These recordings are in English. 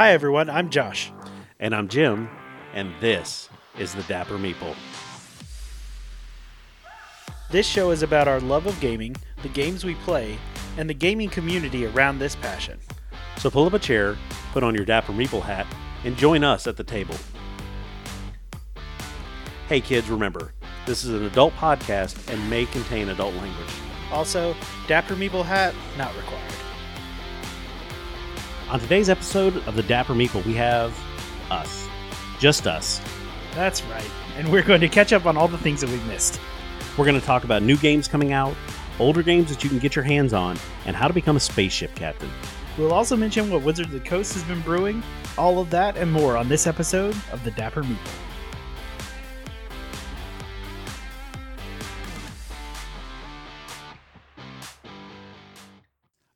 Hi, everyone. I'm Josh. And I'm Jim, and this is the Dapper Meeple. This show is about our love of gaming, the games we play, and the gaming community around this passion. So pull up a chair, put on your Dapper Meeple hat, and join us at the table. Hey kids, remember, this is an adult podcast and may contain adult language. Also, Dapper Meeple hat not required. On today's episode of the Dapper Meeple, we have us. Just us. That's right. And we're going to catch up on all the things that we've missed. We're going to talk about new games coming out, older games that you can get your hands on, and how to become a spaceship captain. We'll also mention what Wizards of the Coast has been brewing, all of that and more on this episode of the Dapper Meeple.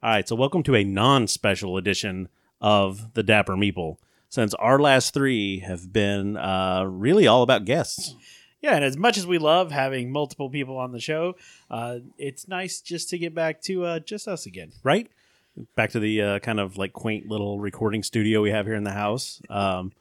All right, so welcome to a non special edition of the Dapper Meeple, since our last three have been uh, really all about guests. Yeah, and as much as we love having multiple people on the show, uh, it's nice just to get back to uh, just us again. Right? Back to the uh, kind of like quaint little recording studio we have here in the house. Um,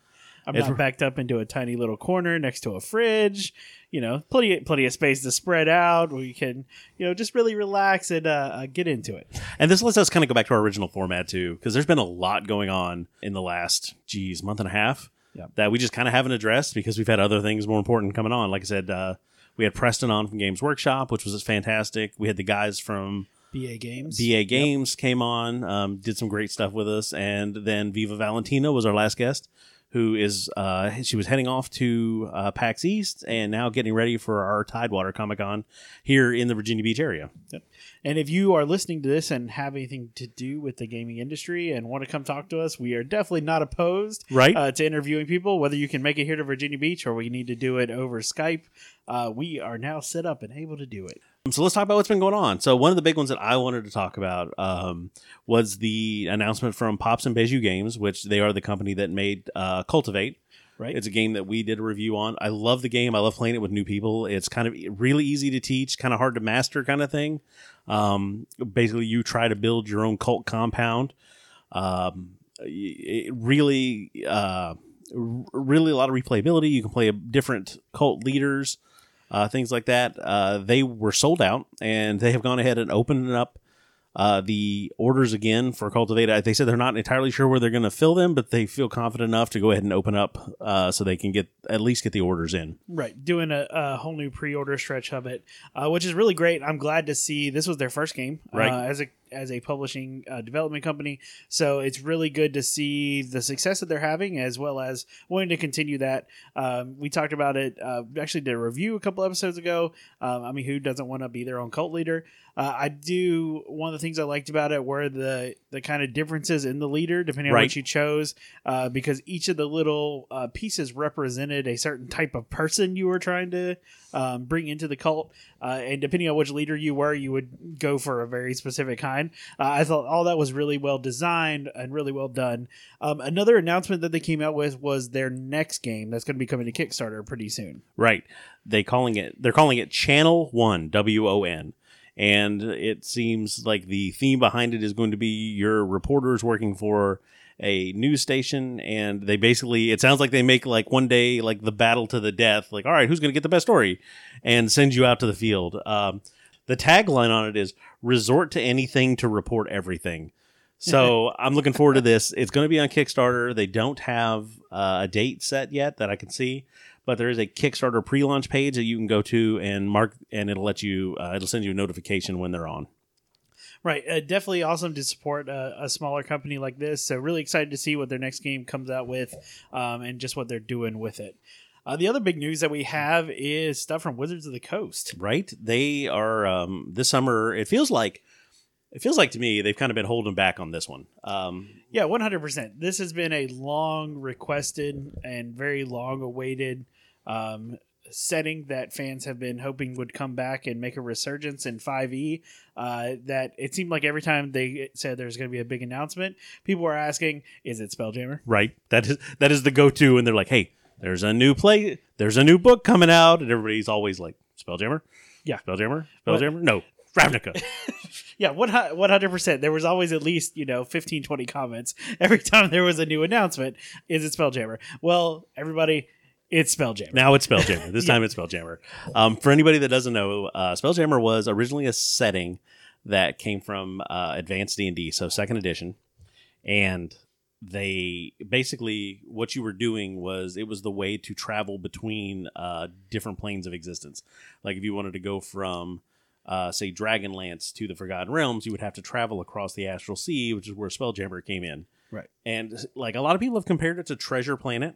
I'm not backed up into a tiny little corner next to a fridge. You know, plenty plenty of space to spread out. We can, you know, just really relax and uh, uh, get into it. and this lets us kind of go back to our original format too, because there's been a lot going on in the last, geez, month and a half Yeah. that we just kind of haven't addressed because we've had other things more important coming on. Like I said, uh, we had Preston on from Games Workshop, which was fantastic. We had the guys from BA Games. BA Games came on, um, did some great stuff with us, and then Viva Valentina was our last guest, who is uh, she was heading off to uh, PAX East and now getting ready for our Tidewater Comic Con here in the Virginia Beach area. Yep. And if you are listening to this and have anything to do with the gaming industry and want to come talk to us, we are definitely not opposed Right? uh, to interviewing people. Whether you can make it here to Virginia Beach or we need to do it over Skype, uh, we are now set up and able to do it. So let's talk about what's been going on. So one of the big ones that I wanted to talk about um, was the announcement from Pops and Bejou Games, which they are the company that made uh, Cultivate. Right? It's a game that we did a review on. I love the game. I love playing it with new people. It's kind of really easy to teach, kind of hard to master, kind of thing. Um, basically, you try to build your own cult compound. Um, it really, uh, really a lot of replayability. You can play different cult leaders, uh, things like that. Uh, they were sold out, and they have gone ahead and opened up uh, the orders again for Cultivate. They said they're not entirely sure where they're going to fill them, but they feel confident enough to go ahead and open up uh, so they can get at least get the orders in. Right, doing a, a whole new pre-order stretch of it, uh, which is really great. I'm glad to see this was their first game Right. uh, as a as a publishing uh, development company. So it's really good to see the success that they're having, as well as wanting to continue that. Um, we talked about it. Uh, we actually did a review a couple episodes ago. Um, I mean, who doesn't want to be their own cult leader? Uh, I do. One of the things I liked about it were the the kind of differences in the leader, depending on Right. what you chose, uh, because each of the little uh, pieces represented a certain type of person you were trying to um, bring into the cult, uh, and depending on which leader you were, you would go for a very specific kind. Uh, I thought all that was really well designed and really well done. Um, another announcement that they came out with was their next game that's going to be coming to Kickstarter pretty soon. Right? They calling it. They're calling it Channel One. W O N. And it seems like the theme behind it is going to be your reporters working for a news station and they basically it sounds like they make like one day like the battle to the death like all right who's going to get the best story and send you out to the field um, the tagline on it is resort to anything to report everything so i'm looking forward to this it's going to be on kickstarter they don't have uh, a date set yet that i can see but there is a kickstarter pre-launch page that you can go to and mark and it'll let you uh, it'll send you a notification when they're on Right, uh, definitely awesome to support a, a smaller company like this. So really excited to see what their next game comes out with, um, and just what they're doing with it. Uh, the other big news that we have is stuff from Wizards of the Coast. right? They are um, this summer. It feels like it feels like to me they've kind of been holding back on this one. Um, Yeah, one hundred percent. This has been a long requested and very long awaited um, setting that fans have been hoping would come back and make a resurgence in 5e. Uh, that it seemed like every time they said there's going to be a big announcement, people were asking, "Is it Spelljammer?" right? That is that is the go to, and they're like, hey, there's a new play, there's a new book coming out, and everybody's always like, Spelljammer, Yeah. Spelljammer, What? Spelljammer. No, Ravnica. Yeah, one hundred percent. There was always at least you know 15, 20 comments every time there was a new announcement. Is it Spelljammer? Well, everybody, it's Spelljammer. Now it's Spelljammer. This time it's Spelljammer. Um, for anybody that doesn't know, uh, Spelljammer was originally a setting that came from uh, Advanced D and D, so second edition, and they basically what you were doing was it was the way to travel between uh, different planes of existence. Like if you wanted to go from uh, say Dragonlance to the Forgotten Realms, you would have to travel across the Astral Sea, which is where Spelljammer came in. Right. And like a lot of people have compared it to Treasure Planet.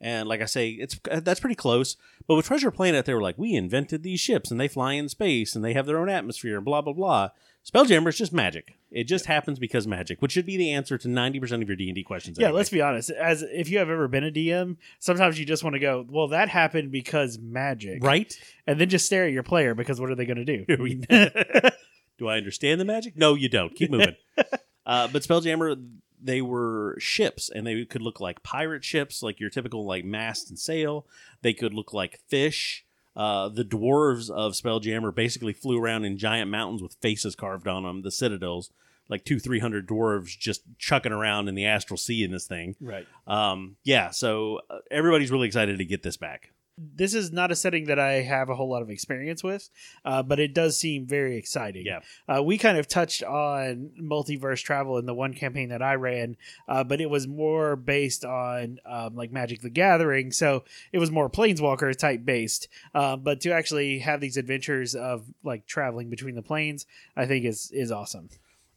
And like I say, it's that's pretty close. But with Treasure Planet, they were like, we invented these ships and they fly in space and they have their own atmosphere and blah blah blah. Spelljammer is just magic. It just happens because magic, which should be the answer to ninety percent of your D and D questions. Yeah, anyway. let's be honest. As if you have ever been a DM, sometimes you just want to go, "Well, that happened because magic," right. And then just stare at your player because what are they going to do? Do I understand the magic? No, you don't. Keep moving. uh, but Spelljammer, they were ships, and they could look like pirate ships, like your typical like mast and sail. They could look like fish. Uh, the dwarves of Spelljammer basically flew around in giant mountains with faces carved on them. The citadels, like two, three hundred dwarves just chucking around in the astral sea in this thing. right. Um, yeah, so uh, everybody's really excited to get this back. This is not a setting that I have a whole lot of experience with, uh, but it does seem very exciting. Yeah. Uh, we kind of touched on multiverse travel in the one campaign that I ran, uh, but it was more based on um, like Magic the Gathering, so it was more Planeswalker type based. Uh, but to actually have these adventures of like traveling between the planes, I think is is awesome.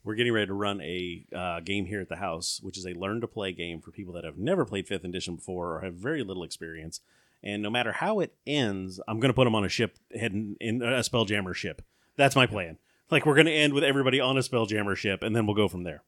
We're getting ready to run a uh, game here at the house, which is a learn to play game for people that have never played fifth edition before or have very little experience. And no matter how it ends, I'm going to put them on a ship heading in a spelljammer ship. That's my plan. Like we're going to end with everybody on a spelljammer ship, and then we'll go from there.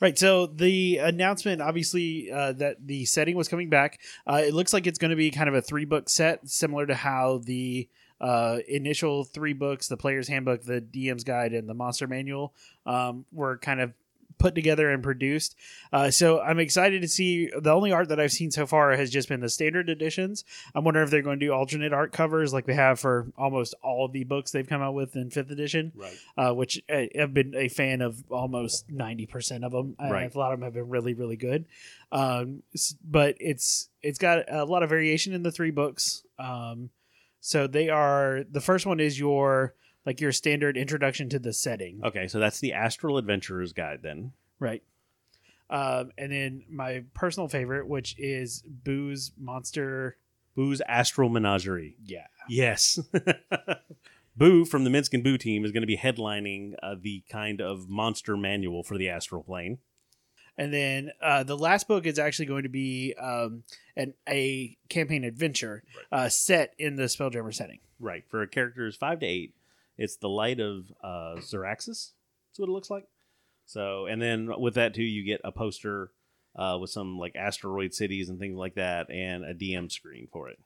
Right. So the announcement, obviously, uh, that the setting was coming back. Uh, it looks like it's going to be kind of a three book set, similar to how the uh, initial three books, the Player's Handbook, the DM's Guide, and the Monster Manual, um, were kind of put together and produced. Uh, so I'm excited to see. The only art that I've seen so far has just been the standard editions. I'm wondering if they're going to do alternate art covers like they have for almost all of the books they've come out with in fifth edition Right. uh, which I- I've been a fan of almost 90% of them. Right. A lot of them have been really, really good. Um, but it's it's got a lot of variation in the three books. Um, so they are the first one is your like your standard introduction to the setting, Okay, so that's the Astral Adventurer's Guide then. right? Um, and then my personal favorite, which is Boo's Monster. Boo's Astral Menagerie. Yeah, Yes. Boo from the Minsc and Boo team is going to be headlining uh, the kind of monster manual for the astral plane. And then uh, the last book is actually going to be um, an a campaign adventure uh, set in the Spelljammer setting. Right. For characters five to eight, it's the light of uh, Xaryxis. That's what it looks like. So, and then with that too, you get a poster uh, with some like asteroid cities and things like that, and a DM screen for it.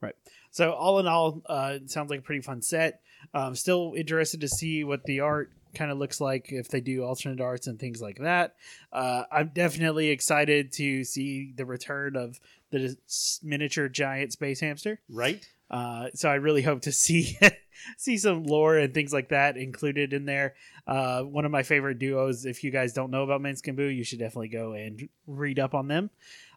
Right. So all in all, uh, it sounds like a pretty fun set. Um, still interested to see what the art kind of looks like if they do alternate arts and things like that. Uh, I'm definitely excited to see the return of the miniature giant space hamster. Right. Uh, so I really hope to see see some lore and things like that included in there. Uh, one of my favorite duos. If you guys don't know about Minsc and Boo, you should definitely go and read up on them.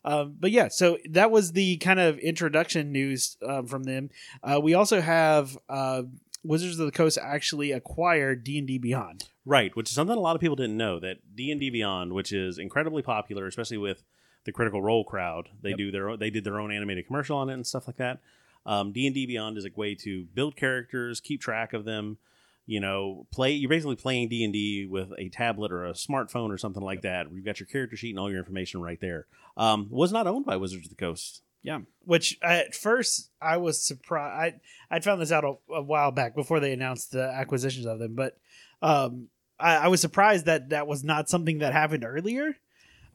Um, but yeah, so that was the kind of introduction news um, from them. Uh, we also have uh, Wizards of the Coast actually acquired D and D Beyond. Right, which is something a lot of people didn't know that D and D Beyond, which is incredibly popular, especially with the Critical Role crowd, they Yep. do their own, they did their own animated commercial on it and stuff like that. Um, D and D Beyond is a way to build characters, keep track of them. You know, play. You're basically playing D and D with a tablet or a smartphone or something like that. You've got your character sheet and all your information right there. Um, was not owned by Wizards of the Coast. Yeah, which at first I was surprised. I I'd found this out a, a while back before they announced the acquisitions of them, but um, I, I was surprised that that was not something that happened earlier.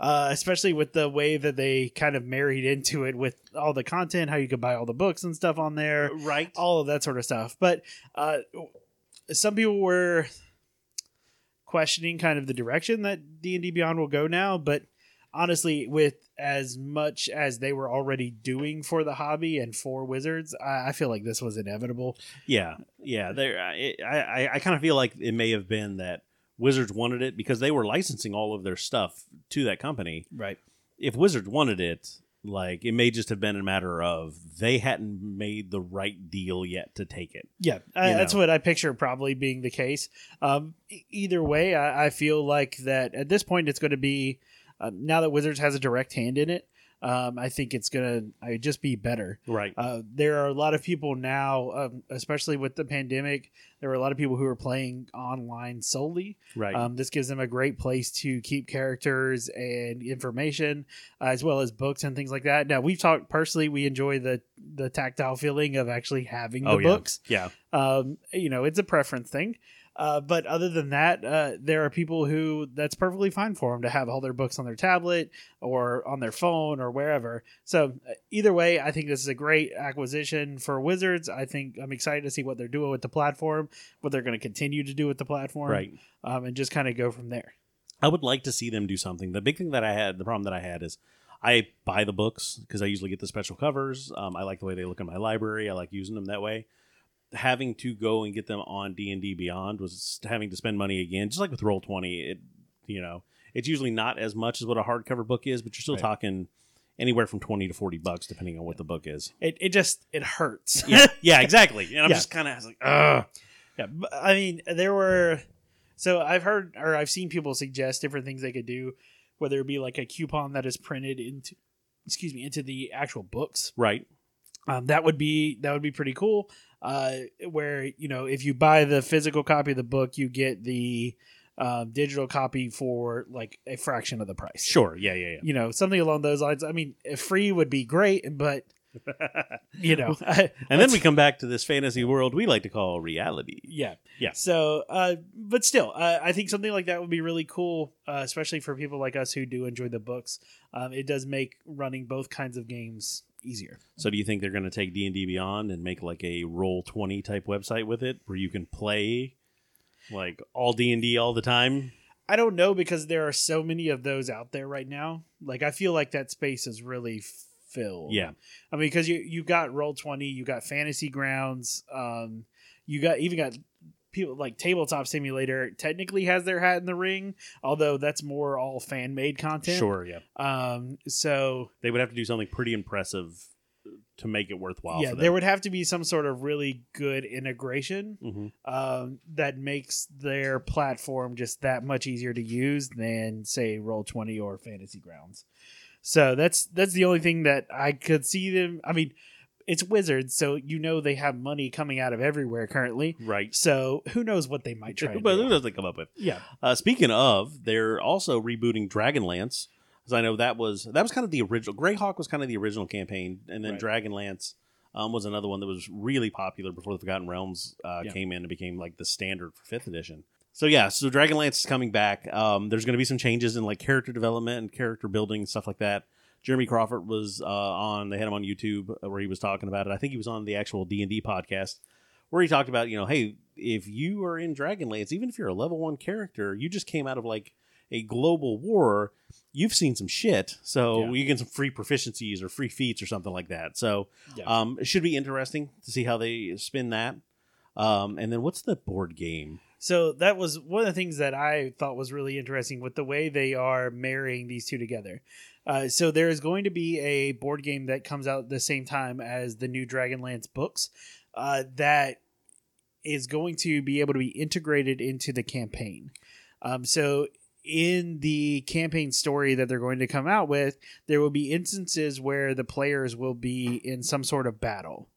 Uh, especially with the way that they kind of married into it with all the content, how you could buy all the books and stuff on there, Right. all of that sort of stuff. But uh, some people were questioning kind of the direction that D and D Beyond will go now, but honestly, with as much as they were already doing for the hobby and for Wizards, I, I feel like this was inevitable. Yeah, yeah. There, I, I, I kind of feel like it may have been that Wizards wanted it because they were licensing all of their stuff to that company. Right. If Wizards wanted it, like it may just have been a matter of they hadn't made the right deal yet to take it. Yeah, I, that's what I picture probably being the case. Um, e- either way, I, I feel like that at this point it's going to be um, now that Wizards has a direct hand in it. Um, I think it's going to I just be better. Right. Uh, there are a lot of people now, um, especially with the pandemic. There were a lot of people who are playing online solely. right. Um, this gives them a great place to keep characters and information, uh, as well as books and things like that. Now, we've talked personally. We enjoy the the tactile feeling of actually having the oh yeah. books. Yeah. Um, you know, it's a preference thing. Uh, but other than that, uh, there are people who that's perfectly fine for them to have all their books on their tablet or on their phone or wherever. So uh, either way, I think this is a great acquisition for Wizards. I think I'm excited to see what they're doing with the platform, what they're going to continue to do with the platform, Right. um, and just kind of go from there. I would like to see them do something. The big thing that I had, the problem that I had is I buy the books because I usually get the special covers. Um, I like the way they look in my library. I like using them that way. Having to go and get them on D and D Beyond was having to spend money again, just like with Roll Twenty. It, you know, it's usually not as much as what a hardcover book is, but you're still Right. talking anywhere from twenty to forty bucks depending on what the book is. It, it just it hurts. Yeah, yeah, exactly. And I'm Yeah. just kind of like, ugh. Yeah, I mean, there were. So I've heard or I've seen people suggest different things they could do, whether it be like a coupon that is printed into, excuse me, into the actual books. Right. Um, that would be that would be pretty cool. Uh, where you know if you buy the physical copy of the book, you get the um, digital copy for like a fraction of the price. Sure. Yeah. Yeah. You know, something along those lines. I mean, free would be great, but you know, and then we come back to this fantasy world we like to call reality. Yeah. Yeah. So, uh, but still, uh, I think something like that would be really cool, uh, especially for people like us who do enjoy the books. Um, it does make running both kinds of games easier. So do you think they're going to take D and D Beyond and make like a roll twenty type website with it, where you can play like all D and D all the time? I don't know because there are so many of those out there right now. Like, I feel like that space is really filled. Yeah, I mean, because you you got Roll Twenty, you got Fantasy Grounds, um, you got even got people like Tabletop Simulator. Technically, has their hat in the ring, although that's more all fan made content. sure. Yeah, Um, so they would have to do something pretty impressive to make it worthwhile. yeah, for them. there would have to be some sort of really good integration Mhm. um, that makes their platform just that much easier to use than say Roll Twenty or Fantasy Grounds. So that's that's the only thing that I could see them. I mean, it's Wizards, so you know they have money coming out of everywhere currently. right. So who knows what they might try but who does they come up with? Yeah, Uh, speaking of, they're also rebooting Dragonlance, because I know that was that was kind of the original. Greyhawk was kind of the original campaign, and then Right. Dragonlance um, was another one that was really popular before the Forgotten Realms uh, Yeah. came in and became like the standard for fifth edition. So yeah, so Dragonlance is coming back. Um, there's going to be some changes in like character development and character building and stuff like that. Jeremy Crawford was uh, on. They had him on YouTube uh, where he was talking about it. I think he was on the actual D and D podcast where he talked about, you know, hey, if you are in Dragonlance, even if you're a level one character, you just came out of like a global war, you've seen some shit. So Yeah. you get some free proficiencies or free feats or something like that. So Yeah. um, it should be interesting to see how they spin that. Um, and then what's the board game? So that was one of the things that I thought was really interesting with the way they are marrying these two together. Uh, so there is going to be a board game that comes out the same time as the new Dragonlance books uh, that is going to be able to be integrated into the campaign. Um, so in the campaign story that they're going to come out with, there will be instances where the players will be in some sort of battle.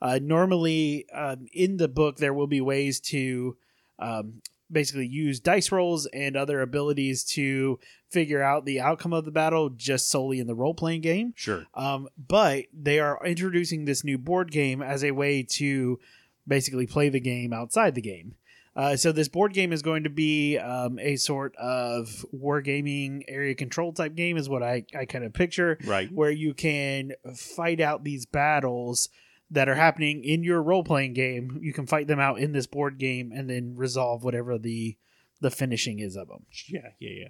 Uh, normally, um, in the book, there will be ways to um, basically use dice rolls and other abilities to figure out the outcome of the battle just solely in the role playing game. Sure. Um, but they are introducing this new board game as a way to basically play the game outside the game. Uh, so this board game is going to be um, a sort of wargaming area control type game, is what I, I kind of picture Right. where you can fight out these battles that are happening in your role playing game. You can fight them out in this board game and then resolve whatever the the finishing is of them. Yeah. Yeah. Yeah.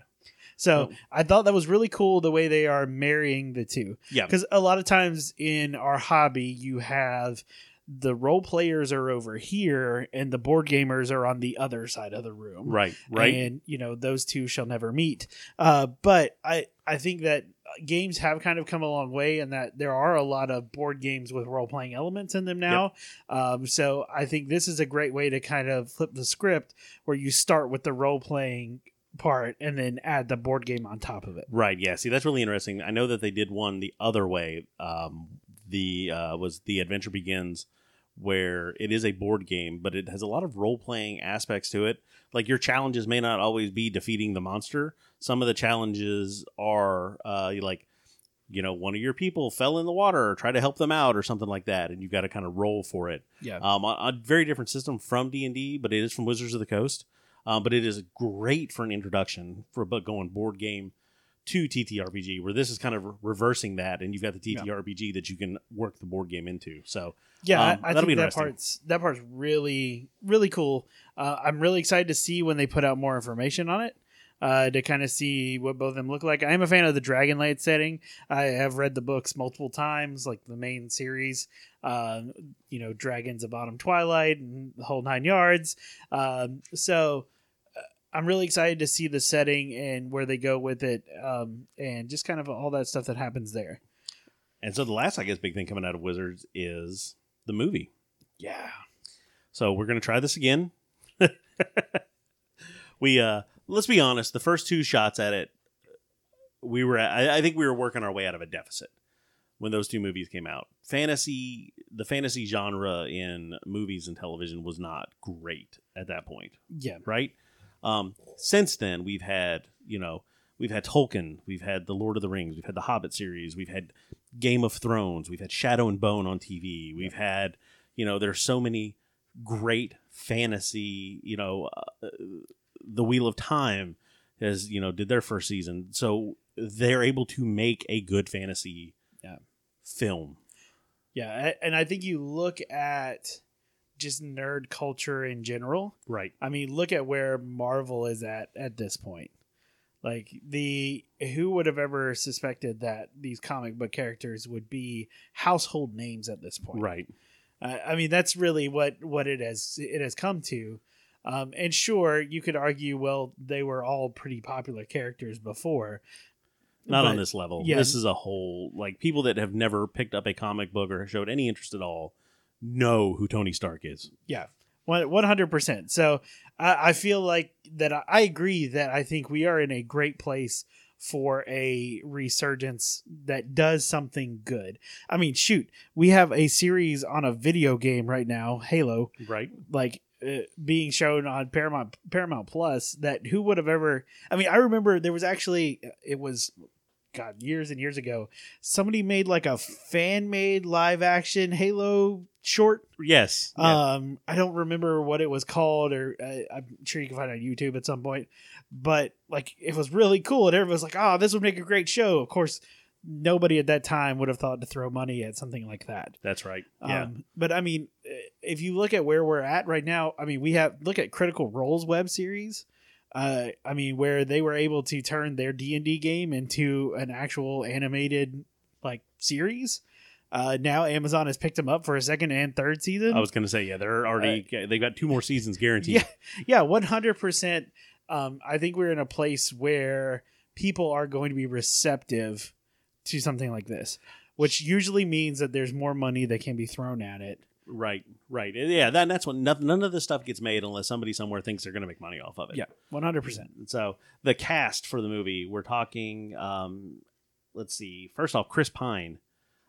So Oh. I thought that was really cool the way they are marrying the two. Yeah. Because a lot of times in our hobby, you have the role players are over here and the board gamers are on the other side of the room. Right. Right. And you know those two shall never meet. Uh, but I I think that games have kind of come a long way, and that there are a lot of board games with role playing elements in them now. Um, so I think this is a great way to kind of flip the script where you start with the role playing part and then add the board game on top of it. Right. Yeah. See, that's really interesting. I know that they did one the other way. Um, the uh, was the Adventure Begins, where it is a board game, but it has a lot of role playing aspects to it. Like your challenges may not always be defeating the monster. Some of the challenges are uh, like, you know, one of your people fell in the water, or try to help them out, or something like that, and you've got to kind of roll for it. Yeah. Um, a, a very different system from D and D, but it is from Wizards of the Coast. Um, but it is great for an introduction for a but going board game to TTRPG, where this is kind of re- reversing that, and you've got the Yeah. TTRPG that you can work the board game into. So Yeah, Um, I, I that'll be think that part's that part's really really cool. Uh, I'm really excited to see when they put out more information on it. Uh, to kind of see what both of them look like. I am a fan of the Dragonlance setting. I have read the books multiple times, like the main series. Uh, you know, Dragons of Autumn Twilight and the whole nine yards. Um, so I'm really excited to see the setting and where they go with it, um, and just kind of all that stuff that happens there. and so the last, I guess, big thing coming out of Wizards is the movie. Yeah, So we're gonna try this again. we uh let's be honest, the first two shots at it, we were at, I, I think we were working our way out of a deficit when those two movies came out. Fantasy the fantasy genre in movies and television was not great at that point, yeah, right? Um since then we've had, you know, we've had Tolkien, we've had the Lord of the Rings, we've had the Hobbit series, we've had Game of Thrones, we've had Shadow and Bone on TV, we've had, you know, there's so many great fantasy, you know, uh, the Wheel of Time has, you know, did their first season. So they're able to make a good fantasy Yeah. film. Yeah, and I think you look at just nerd culture in general. Right. I mean, look at where Marvel is at at this point. Like the who would have ever suspected that these comic book characters would be household names at this point? Right. Uh, I mean, that's really what what it has it has come to. Um, and sure, you could argue, well, they were all pretty popular characters before. Not on this level. yeah. This is a whole like people that have never picked up a comic book or showed any interest at all know who Tony Stark is. Yeah, one hundred percent. So I, I feel like that. I, I agree that I think we are in a great place for a resurgence that does something good. I mean, shoot, we have a series on a video game right now, Halo, Right. like uh, being shown on Paramount Paramount Plus. That who would have ever? I mean, I remember there was actually it was. God, years and years ago, somebody made like a fan made live action Halo short Yes. Yeah. um, I don't remember what it was called, or uh, I'm sure you can find it on YouTube at some point. But like, it was really cool, and everybody was like, "Oh, this would make a great show." Of course, nobody at that time would have thought to throw money at something like that. That's right. Yeah. Um, but I mean, if you look at where we're at right now, I mean, we have look at Critical Roles web series. Uh, I mean, where they were able to turn their D and D game into an actual animated like series. Uh, now Amazon has picked them up for a second and third season. I was going to say, yeah, they're already they've got two more seasons guaranteed. Yeah, yeah, one hundred percent. Um, I think we're in a place where people are going to be receptive to something like this, which usually means that there's more money that can be thrown at it. Right. Right. Yeah. That, that's what none, none of this stuff gets made unless somebody somewhere thinks they're going to make money off of it. Yeah, one hundred percent. So the cast for the movie, we're talking. Um, let's see. First off, Chris Pine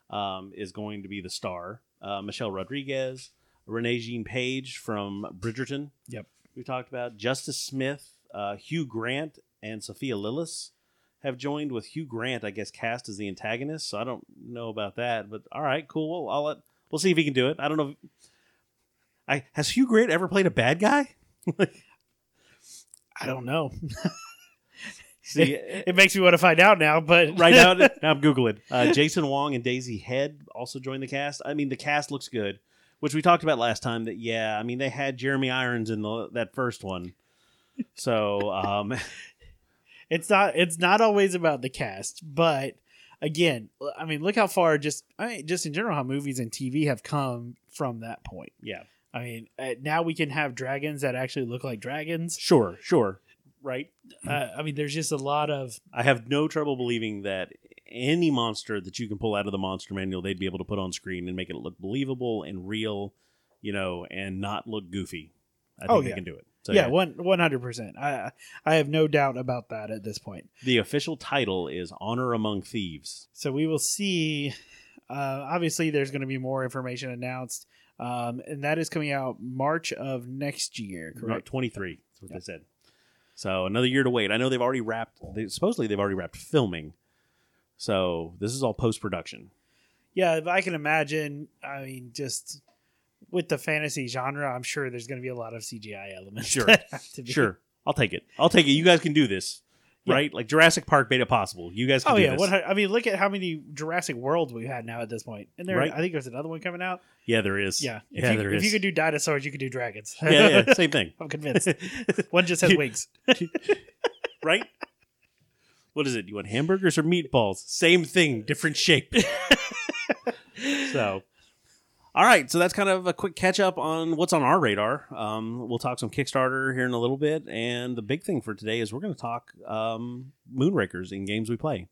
um, is going to be the star. Uh, Michelle Rodriguez, Regé-Jean Page from Bridgerton. Yep. We talked about Justice Smith, uh, Hugh Grant, and Sophia Lillis have joined with Hugh Grant, I guess, cast as the antagonist. So I don't know about that, but all right, cool. Well, I'll let we'll see if he can do it. I don't know. If, I has Hugh Grant ever played a bad guy? I don't know. See, It makes me want to find out now, but right now, now I'm googling. Uh, Jason Wong and Daisy Head also joined the cast. I mean, the cast looks good, which we talked about last time. That yeah, I mean they had Jeremy Irons in the, that first one, so um, it's not it's not always about the cast, but again, I mean, look how far just I mean, just in general how movies and TV have come from that point. Yeah. I mean, uh, now we can have dragons that actually look like dragons. Sure, sure. Right. Uh, I mean, there's just a lot of I have no trouble believing that any monster that you can pull out of the monster manual, they'd be able to put on screen and make it look believable and real, you know, and not look goofy. I think Oh, they can do it. So, yeah, one one hundred percent. I I have no doubt about that at this point. The official title is Honor Among Thieves. So we will see. Uh, obviously, there's going to be more information announced, um, and that is coming out March of next year. Correct. 23. That's what they said. So another year to wait. I know they've already wrapped, they, supposedly they've already wrapped filming. So this is all post production. Yeah, if I can imagine. I mean, just with the fantasy genre, I'm sure there's going to be a lot of CGI elements. Sure. Sure. I'll take it. I'll take it. You guys can do this. Yeah. Right? Like Jurassic Park made it possible. You guys can Oh do yeah. this. What I mean, look at how many Jurassic Worlds we've had now at this point. And there, Right. I think there's another one coming out. yeah, there is. Yeah. If yeah, you, there if is. you could do dinosaurs, you could do dragons. yeah, yeah, same thing. I'm convinced. One just has wings. right? What is it? You want hamburgers or meatballs? Same thing, different shape. so, all right. So that's kind of a quick catch up on what's on our radar. Um, we'll talk some Kickstarter here in a little bit, and the big thing for today is we're going to talk um, Moonrakers in games we play.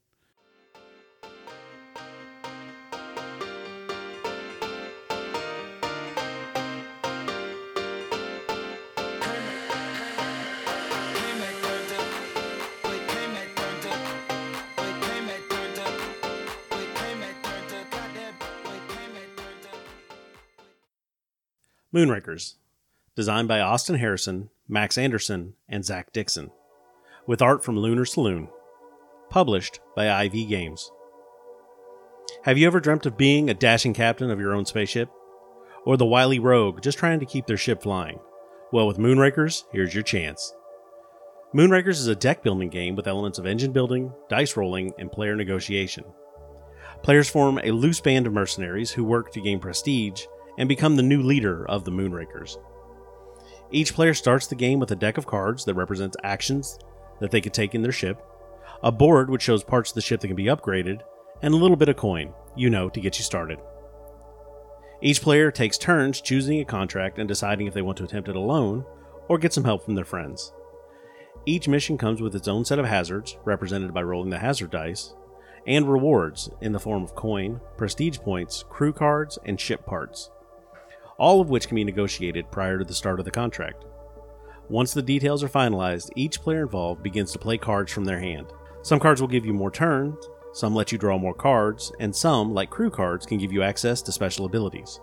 Moonrakers, designed by Austin Harrison, Max Anderson, and Zach Dixon, with art from Lunar Saloon, published by IV Games. Have you ever dreamt of being a dashing captain of your own spaceship? Or the wily rogue just trying to keep their ship flying? Well, with Moonrakers, here's your chance. Moonrakers is a deck building game with elements of engine building, dice rolling, and player negotiation. Players form a loose band of mercenaries who work to gain prestige and become the new leader of the Moonrakers. Each player starts the game with a deck of cards that represents actions that they could take in their ship, a board which shows parts of the ship that can be upgraded, and a little bit of coin, you know, to get you started. Each player takes turns choosing a contract and deciding if they want to attempt it alone or get some help from their friends. Each mission comes with its own set of hazards, represented by rolling the hazard dice, and rewards in the form of coin, prestige points, crew cards, and ship parts all of which can be negotiated prior to the start of the contract. Once the details are finalized, each player involved begins to play cards from their hand. Some cards will give you more turns, some let you draw more cards, and some, like crew cards, can give you access to special abilities.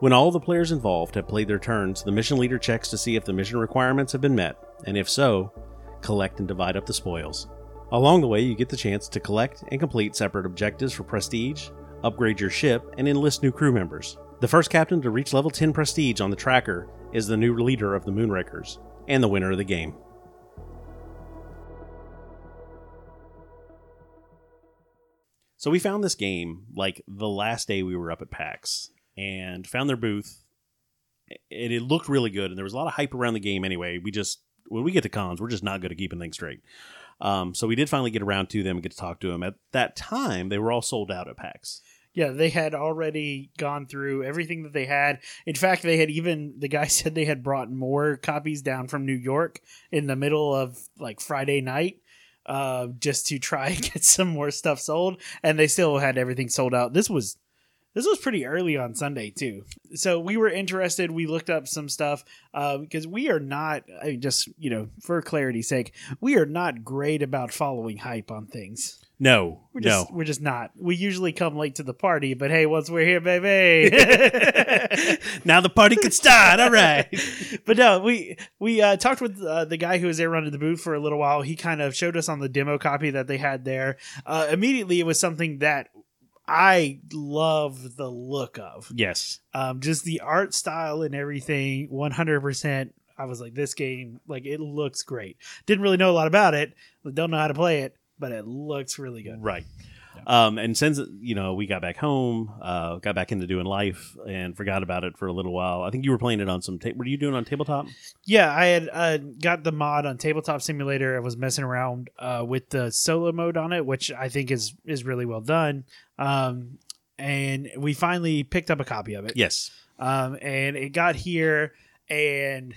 When all the players involved have played their turns, the mission leader checks to see if the mission requirements have been met, and if so, collect and divide up the spoils. Along the way, you get the chance to collect and complete separate objectives for prestige, upgrade your ship, and enlist new crew members. The first captain to reach level 10 prestige on the tracker is the new leader of the Moonrakers, and the winner of the game. So we found this game like the last day we were up at PAX and found their booth. It, it looked really good, and there was a lot of hype around the game anyway. We just, when we get to cons, we're just not good at keeping things straight. Um, so we did finally get around to them and get to talk to them. At that time, they were all sold out at PAX. Yeah, they had already gone through everything that they had. In fact, they had even the guy said they had brought more copies down from New York in the middle of like Friday night, uh, just to try and get some more stuff sold, and they still had everything sold out. This was this was pretty early on Sunday too, so we were interested. We looked up some stuff uh, because we are not. I mean, just you know, for clarity's sake, we are not great about following hype on things. No, We're just no. we're just not. We usually come late to the party, but hey, once we're here, baby. now the party can start. All right. but no, we we uh, talked with uh, the guy who was there running the booth for a little while. He kind of showed us on the demo copy that they had there. Uh, immediately, it was something that I love the look of. yes. Um, just the art style and everything. One hundred percent. I was like, this game, like it looks great. Didn't really know a lot about it. Don't know how to play it, but it looks really good. Right. Um, and since you know we got back home, uh, got back into doing life, and forgot about it for a little while. I think you were playing it on some. Ta- were you doing on tabletop? Yeah, I had uh, got the mod on Tabletop Simulator. I was messing around uh, with the solo mode on it, which I think is is really well done. Um, and we finally picked up a copy of it. Yes. Um, and it got here, and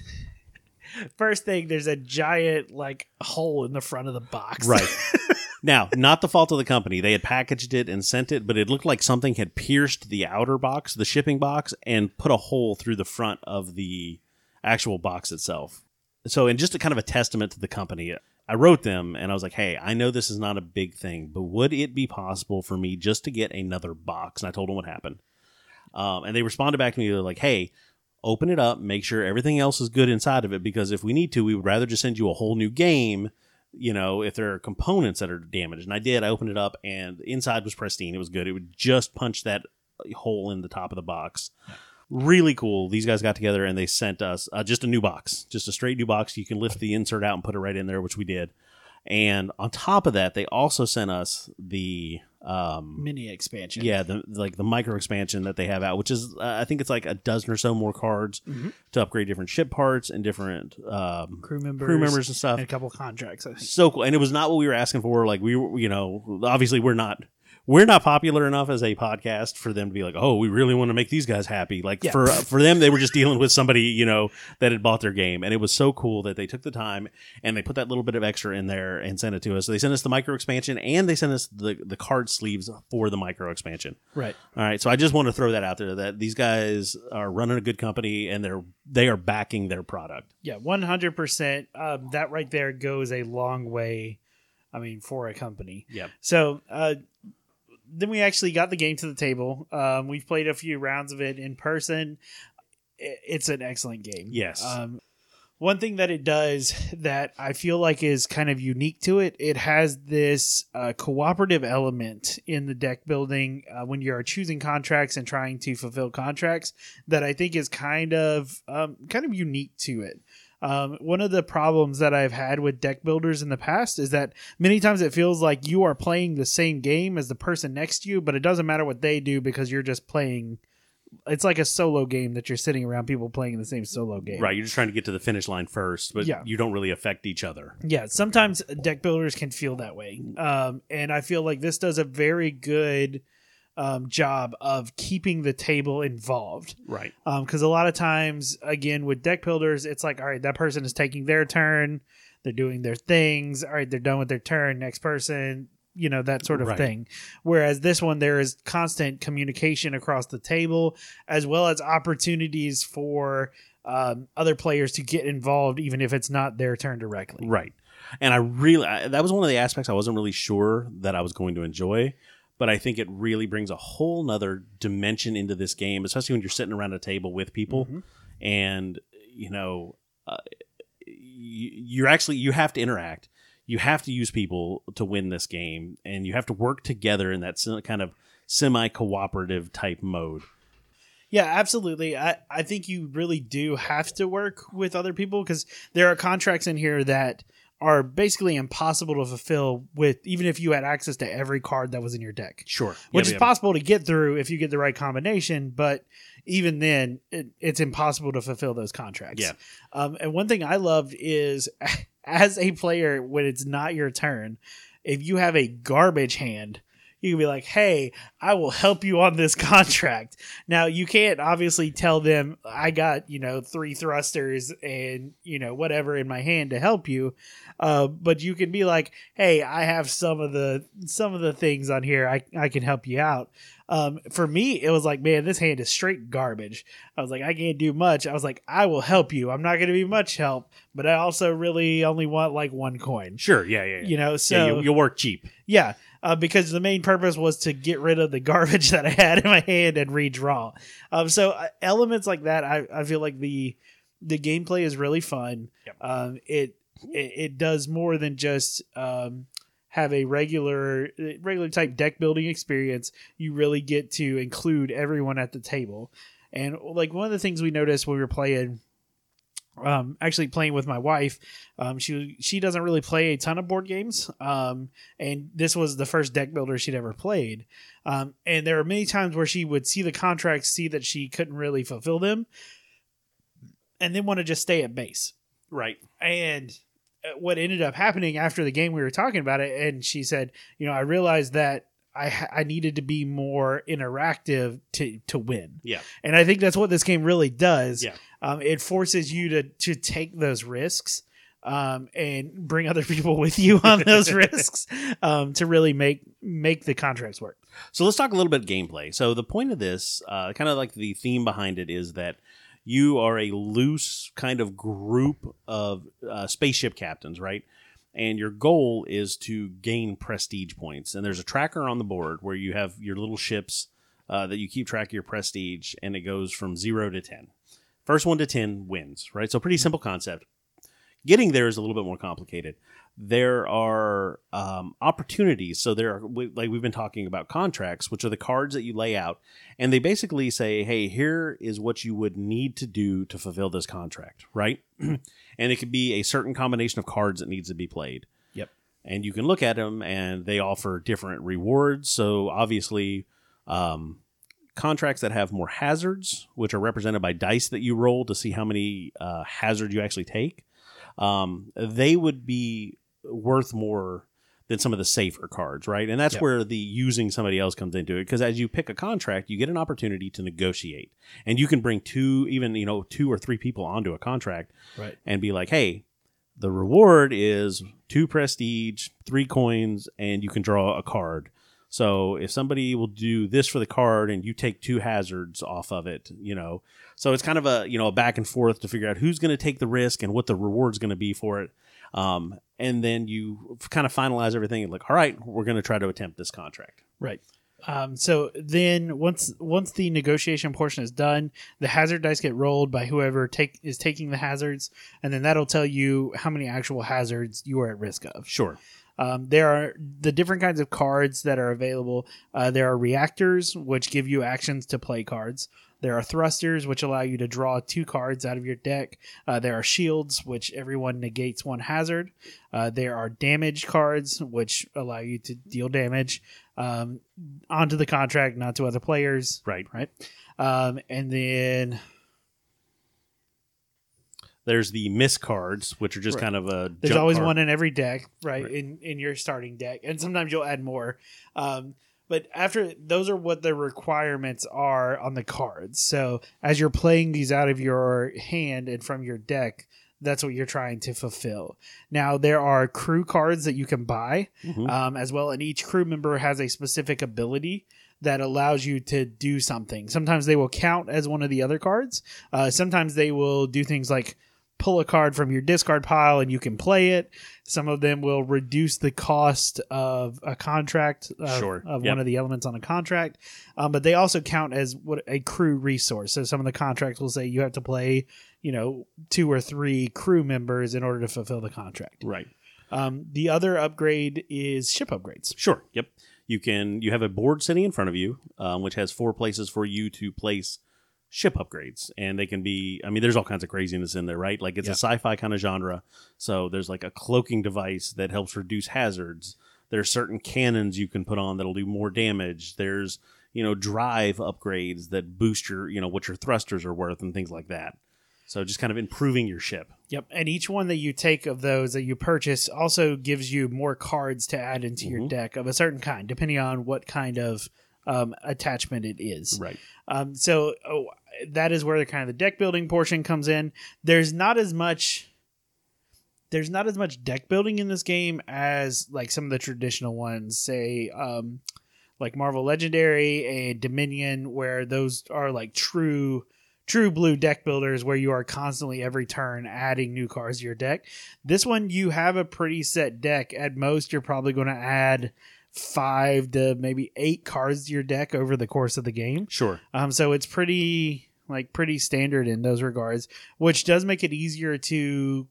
first thing, there's a giant like hole in the front of the box. Right. now, not the fault of the company. They had packaged it and sent it, but it looked like something had pierced the outer box, the shipping box, and put a hole through the front of the actual box itself. So, in just a kind of a testament to the company, I wrote them and I was like, hey, I know this is not a big thing, but would it be possible for me just to get another box? And I told them what happened. Um, and they responded back to me, they're like, hey, open it up, make sure everything else is good inside of it, because if we need to, we would rather just send you a whole new game you know, if there are components that are damaged. And I did. I opened it up, and the inside was pristine. It was good. It would just punch that hole in the top of the box. Really cool. These guys got together and they sent us uh, just a new box, just a straight new box. You can lift the insert out and put it right in there, which we did. And on top of that, they also sent us the um, Mini expansion. yeah, the like the micro expansion that they have out, which is uh, I think it's like a dozen or so more cards Mhm. to upgrade different ship parts and different um, Crew members. crew members and stuff And a couple contracts, so cool and it was not what we were asking for like we were you know obviously we're not we're not popular enough as a podcast for them to be like oh we really want to make these guys happy like Yeah. for for them they were just dealing with somebody you know that had bought their game and it was so cool that they took the time and they put that little bit of extra in there and sent it to us so they sent us the micro expansion and they sent us the the card sleeves for the micro expansion Right. all right so i just want to throw that out there that these guys are running a good company and they're they are backing their product Yeah, one hundred percent. Um, That right there goes a long way. I mean, for a company. yeah So uh, then we actually got the game to the table. Um, we've played a few rounds of it in person. It's an excellent game. Yes. Um, one thing that it does that I feel like is kind of unique to it, it has this uh, cooperative element in the deck building uh, when you are choosing contracts and trying to fulfill contracts that I think is kind of um, kind of unique to it. Um, one of the problems that I've had with deck builders in the past is that many times it feels like you are playing the same game as the person next to you, but it doesn't matter what they do because you're just playing. It's like a solo game that you're sitting around people playing the same solo game. right you're just trying to get to the finish line first but Yeah. you don't really affect each other Yeah, sometimes deck builders can feel that way. Um, and I feel like this does a very good um, job of keeping the table involved. right Because a lot of times, again, with deck builders, it's like, all right, that person is taking their turn, they're doing their things, all right, they're done with their turn, next person, you know, that sort of Right. thing. Whereas this one, there is constant communication across the table, as well as opportunities for um, other players to get involved, even if it's not their turn directly. Right. And I really, I, that was one of the aspects I wasn't really sure that I was going to enjoy. But I think it really brings a whole nother dimension into this game, especially when you're sitting around a table with people Mhm. and, you know, uh, you, you're actually, you have to interact. You have to use people to win this game and you have to work together in that kind of semi cooperative type mode. Yeah, absolutely. I, I think you really do have to work with other people because there are contracts in here that are basically impossible to fulfill with even if you had access to every card that was in your deck, Sure. which Yeah, is yeah. possible to get through if you get the right combination. But even then, it, it's impossible to fulfill those contracts. Yeah. Um, and one thing I loved is as a player, when it's not your turn, if you have a garbage hand, you can be like, "Hey, I will help you on this contract." Now, you can't obviously tell them I got you know three thrusters and you know whatever in my hand to help you, uh, but you can be like, "Hey, I have some of the some of the things on here. I I can help you out." Um, for me, it was like, man, this hand is straight garbage. I was like, I can't do much. I was like, I will help you. I'm not going to be much help, but I also really only want like one coin. Sure. Yeah. Yeah. yeah. You know, so yeah, you, you'll work cheap. yeah, uh, because the main purpose was to get rid of the garbage that I had in my hand and redraw. Um, so uh, elements like that, I, I feel like the the gameplay is really fun. Yep. Um, it, it it does more than just um, have a regular regular type deck building experience. You really get to include everyone at the table. And like one of the things we noticed when we were playing um, actually playing with my wife. Um, she she doesn't really play a ton of board games, um, and this was the first deck builder she'd ever played. Um, and there are many times where she would see the contracts, see that she couldn't really fulfill them, and then want to just stay at base. Right. And uh, what ended up happening after the game, we were talking about it, and she said, "You know, I realized that." I, I needed to be more interactive to, to win. Yeah. And I think that's what this game really does. Yeah. Um, it forces you to, to take those risks um, and bring other people with you on those risks um, to really make make the contracts work. So let's talk a little bit gameplay. So the point of this, uh, kind of like the theme behind it, is that you are a loose kind of group of uh, spaceship captains, right? And your goal is to gain prestige points. And there's a tracker on the board where you have your little ships uh, that you keep track of your prestige, and it goes from zero to ten. First one to ten wins, right? So pretty simple concept. Getting there is a little bit more complicated there are um, opportunities. So there are, like we've been talking about contracts, which are the cards that you lay out, and they basically say, "Hey, here is what you would need to do to fulfill this contract," right? and it could be a certain combination of cards that needs to be played. Yep. And you can look at them, and they offer different rewards. So obviously. Um, contracts that have more hazards, which are represented by dice that you roll to see how many uh, hazards you actually take, um, they would be worth more than some of the safer cards, right? And that's Yep. where the using somebody else comes into it. Because as you pick a contract, you get an opportunity to negotiate, and you can bring two, even you know, two or three people onto a contract, Right. and be like, hey. The reward is two prestige, three coins, and you can draw a card. So if somebody will do this for the card and you take two hazards off of it, you know, so it's kind of a you know a back and forth to figure out who's going to take the risk and what the reward's going to be for it. Um, and then you kind of finalize everything and like, all right, we're going to try to attempt this contract. Right. Um, so then once once the negotiation portion is done, the hazard dice get rolled by whoever take is taking the hazards, and then that'll tell you how many actual hazards you are at risk of. Sure. Um, there are the different kinds of cards that are available. Uh, there are reactors, which give you actions to play cards. There are thrusters, which allow you to draw two cards out of your deck. Uh, there are shields, which everyone negates one hazard. Uh, there are damage cards, which allow you to deal damage um, onto the contract, not to other players. Right. Right. Um, and then There's the miss cards, which are just Right. kind of a. There's always card. one in every deck, right, Right. In in your starting deck, and sometimes you'll add more. Um, but after those are what the requirements are on the cards. So as you're playing these out of your hand and from your deck, that's what you're trying to fulfill. Now there are crew cards that you can buy Mhm. um, as well, and each crew member has a specific ability that allows you to do something. Sometimes they will count as one of the other cards. Uh, sometimes they will do things like pull a card from your discard pile and you can play it. Some of them will reduce the cost of a contract of, Sure. of Yep. one of the elements on a contract. Um, but they also count as what a crew resource. So some of the contracts will say you have to play, you know, two or three crew members in order to fulfill the contract. Right. Um, the other upgrade is ship upgrades. Sure. Yep. You can. You have a board sitting in front of you, um, which has four places for you to place ship upgrades, and they can be. I mean, there's all kinds of craziness in there, right? Like it's Yeah. a sci-fi kind of genre, so there's like a cloaking device that helps reduce hazards. There's certain cannons you can put on that'll do more damage. There's you know drive upgrades that boost your you know what your thrusters are worth and things like that. So just kind of improving your ship. Yep. And each one that you take of those that you purchase also gives you more cards to add into your Mhm. deck of a certain kind, depending on what kind of um, attachment it is. Right. Um, so oh, that is where the kind of the deck building portion comes in. There's not as much. There's not as much deck building in this game as like some of the traditional ones, say um, like Marvel Legendary and Dominion, where those are like true true blue deck builders where you are constantly every turn adding new cards to your deck. This one you have a pretty set deck. At most you're probably going to add 5 to maybe 8 cards to your deck over the course of the game. Sure. Um so it's pretty like pretty standard in those regards, which does make it easier to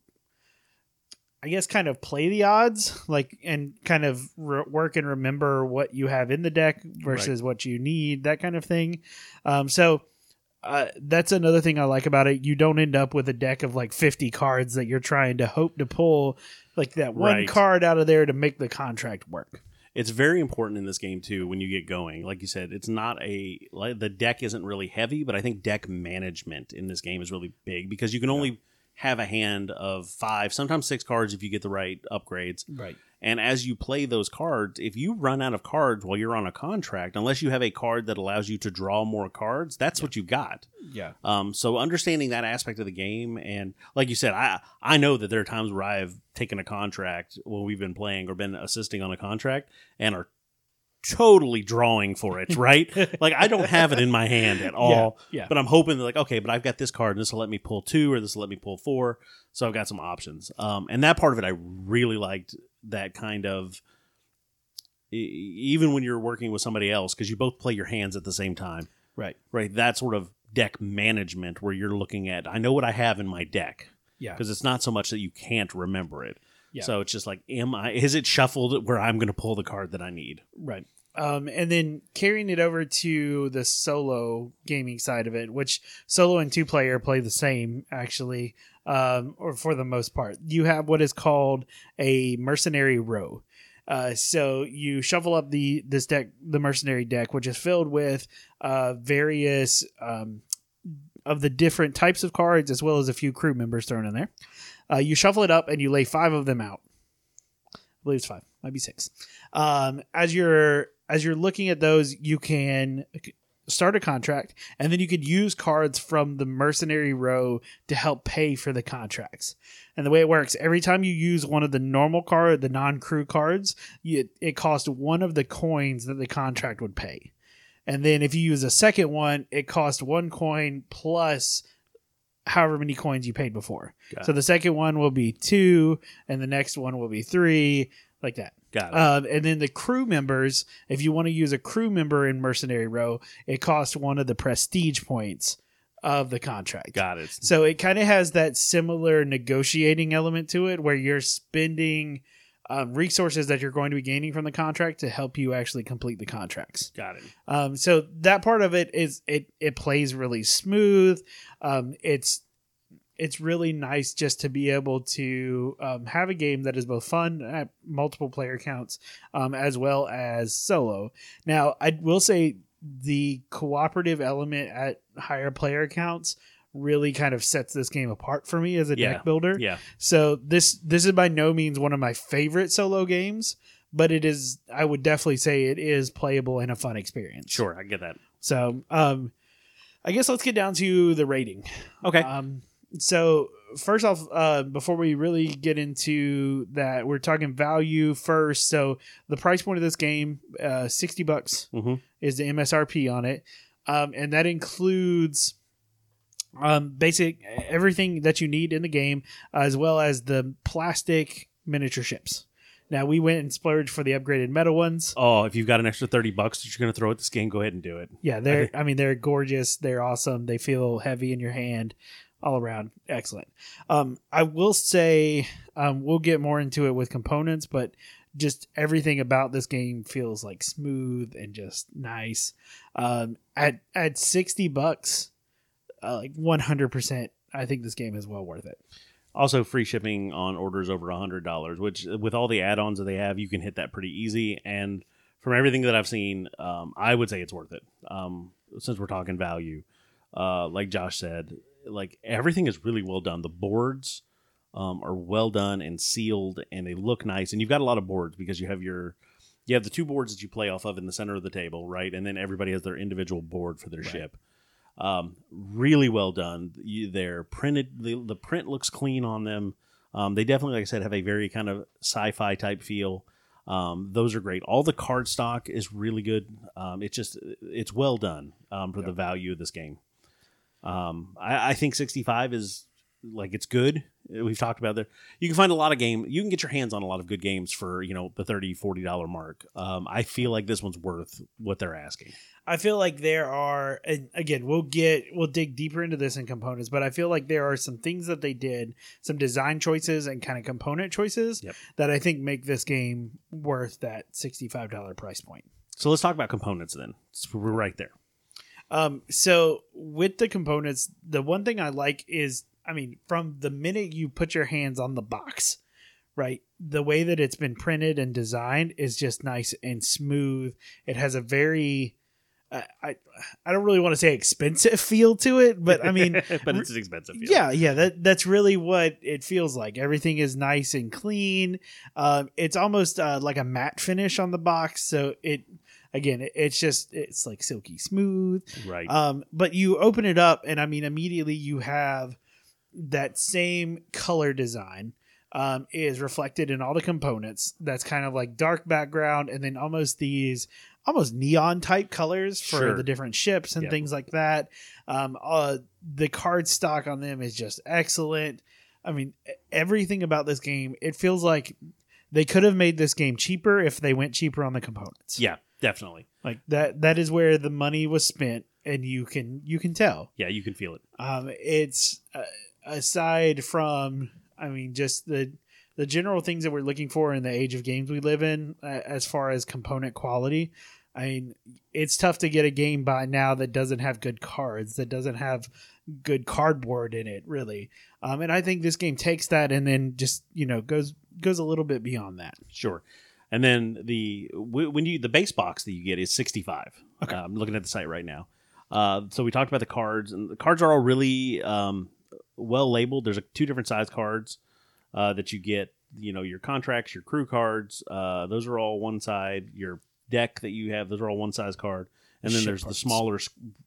I guess kind of play the odds, like and kind of re- work and remember what you have in the deck versus what you need, that kind of thing. Um, so uh, that's another thing I like about it. You don't end up with a deck of like 50 cards that you're trying to hope to pull like that one Right. card out of there to make the contract work. It's very important in this game too when you get going. Like you said, it's not a like the deck isn't really heavy, but I think deck management in this game is really big because you can only have a hand of five, sometimes six cards if you get the right upgrades. Right. And as you play those cards, if you run out of cards while you're on a contract, unless you have a card that allows you to draw more cards, that's what you got. Yeah. Um, so understanding that aspect of the game, and like you said, I I know that there are times where I've taken a contract when we've been playing or been assisting on a contract and are totally drawing for it, right? like I don't have it in my hand at all, yeah. but I'm hoping that like okay, but I've got this card, and this will let me pull two, or this will let me pull four, so I've got some options. Um, and that part of it, I really liked that kind of. Even when you're working with somebody else, because you both play your hands at the same time, Right. right? That sort of deck management where you're looking at, I know what I have in my deck Yeah. because it's not so much that you can't remember it. Yeah. So it's just like, am I? Is it shuffled where I'm going to pull the card that I need? Right. Um, and then carrying it over to the solo gaming side of it, which solo and two player play the same actually, um, or for the most part. You have what is called a mercenary row. Uh, so you shuffle up the this deck, the mercenary deck, which is filled with uh, various um, of the different types of cards, as well as a few crew members thrown in there. Uh, you shuffle it up and you lay five of them out. I believe it's five, might be six. Um, as you're as you're looking at those, you can start a contract, and then you could use cards from the mercenary row to help pay for the contracts. And the way it works, every time you use one of the normal card, the non-crew cards, you, it costs one of the coins that the contract would pay. And then if you use a second one, it costs one coin plus however many coins you paid before. Got so the second one will be two, and the next one will be three, like that. Got it. Um, and then the crew members, if you want to use a crew member in Mercenary Row, it costs one of the prestige points of the contract. Got it. So it kind of has that similar negotiating element to it where you're spending um, resources that you're going to be gaining from the contract to help you actually complete the contracts. Got it. Um, so that part of it is it it plays really smooth. Um, it's it's really nice just to be able to um, have a game that is both fun at multiple player counts um, as well as solo. Now, I will say the cooperative element at higher player counts really kind of sets this game apart for me as a Yeah. deck builder. Yeah. So this this is by no means one of my favorite solo games, but it is I would definitely say it is playable and a fun experience. Sure. I get that. So um I guess let's get down to the rating. Okay. Um so first off, uh before we really get into that, we're talking value first. So the price point of this game, uh 60 bucks hmm is the MSRP on it. Um, and that includes um, basic everything that you need in the game, as well as the plastic miniature ships. Now we went and splurged for the upgraded metal ones. Oh, if you've got an extra 30 bucks that you're going to throw at this game, go ahead and do it. Yeah, they're I mean they're gorgeous. They're awesome. They feel heavy in your hand. All around excellent. Um, I will say um, we'll get more into it with components, but just everything about this game feels like smooth and just nice. Um, at at sixty bucks, uh, like one hundred percent, I think this game is well worth it. Also, free shipping on orders over a $100, which with all the add ons that they have, you can hit that pretty easy. And from everything that I've seen, um, I would say it's worth it. Um, since we're talking value, uh, like Josh said, like everything is really well done. The boards um, are well done and sealed, and they look nice. And you've got a lot of boards because you have your you have the two boards that you play off of in the center of the table, right? And then everybody has their individual board for their Right. ship. Um, really well done. You, they're printed. The, the print looks clean on them. Um, they definitely, like I said, have a very kind of sci-fi type feel. Um, those are great. All the card stock is really good. Um, it's just it's well done um, for the value of this game. Um, I, I think 65 is like it's good. We've talked about there. You can find a lot of game. You can get your hands on a lot of good games for you know the 30 40 dollar mark. Um, I feel like this one's worth what they're asking. I feel like there are, and again, we'll get we'll dig deeper into this in components, but I feel like there are some things that they did, some design choices and kind of component choices Yep. that I think make this game worth that sixty five dollar price point. So let's talk about components then. So we're right there. Um, so with the components, the one thing I like is, I mean, from the minute you put your hands on the box, right, the way that it's been printed and designed is just nice and smooth. It has a very, uh, I, I don't really want to say expensive feel to it, but I mean, but it's an expensive. Field. yeah, yeah, that that's really what it feels like. Everything is nice and clean. Um, it's almost uh, like a matte finish on the box, so it again, it, it's just it's like silky smooth. right. Um, but you open it up, and I mean, immediately you have that same color design um, is reflected in all the components. That's kind of like dark background, and then almost these almost neon type colors for Sure. the different ships and Yep. things like that. Um, uh, the card stock on them is just excellent. I mean, everything about this game, it feels like they could have made this game cheaper if they went cheaper on the components. yeah, definitely. Like that that is where the money was spent and you can you can tell. Yeah, you can feel it. Um it's uh, aside from I mean just the the general things that we're looking for in the age of games we live in uh, as far as component quality. I mean, it's tough to get a game by now that doesn't have good cards, that doesn't have good cardboard in it, really. Um, and I think this game takes that and then just you know goes goes a little bit beyond that. Sure. And then the when you the base box that you get is 65. Okay. Uh, I'm looking at the site right now. Uh, so we talked about the cards, and the cards are all really um, well labeled. There's a, two different size cards uh, that you get. You know, your contracts, your crew cards. Uh, those are all one side. Your deck that you have, those are all one size card. And then Ship there's cards. the smaller,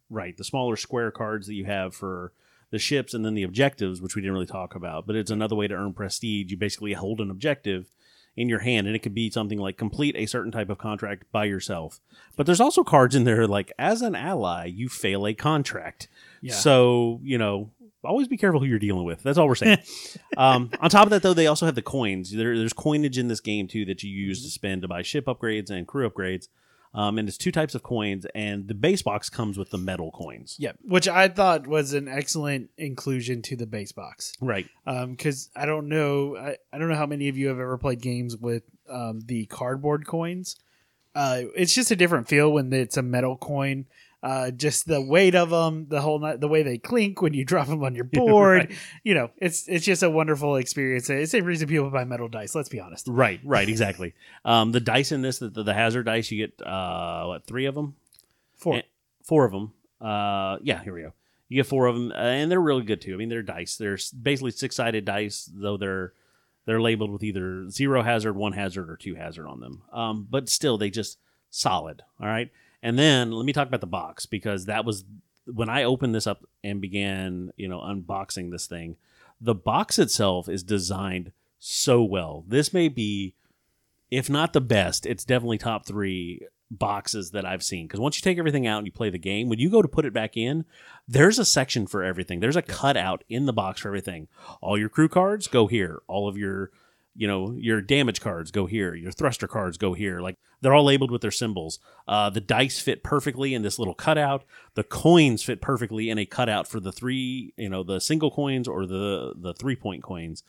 right, the smaller square cards that you have for the ships, and then the objectives, which we didn't really talk about. But it's another way to earn prestige. You basically hold an objective in your hand, and it could be something like complete a certain type of contract by yourself. But there's also cards in there like as an ally, you fail a contract. Yeah. So you know, always be careful who you're dealing with. That's all we're saying. um, on top of that, though, they also have the coins. There, there's coinage in this game too that you use to spend to buy ship upgrades and crew upgrades. Um, and it's two types of coins, and the base box comes with the metal coins. Yeah, which I thought was an excellent inclusion to the base box. Right. because I don't know I, I don't know how many of you have ever played games with um, the cardboard coins. Uh, it's just a different feel when it's a metal coin. Uh, just the weight of them, the whole night, the way they clink when you drop them on your board. Right. You know, it's it's just a wonderful experience. It's the reason people buy metal dice. Let's be honest. Right, right, exactly. um, the dice in this, the, the hazard dice, you get uh, what three of them, Four. And- four of them. Uh, yeah, here we go. You get four of them, and they're really good too. I mean, they're dice. They're basically six sided dice, though they're they're labeled with either zero hazard, one hazard, or two hazard on them. Um, but still, they just solid. All right. And then let me talk about the box because that was when I opened this up and began, you know, unboxing this thing. The box itself is designed so well. This may be, if not the best, it's definitely top three boxes that I've seen. Because once you take everything out and you play the game, when you go to put it back in, there's a section for everything. There's a cutout in the box for everything. All your crew cards go here. All of your, you know, your damage cards go here. Your thruster cards go here. Like they're all labeled with their symbols. Uh, the dice fit perfectly in this little cutout. The coins fit perfectly in a cutout for the three, you know, the single coins or the the three point coins.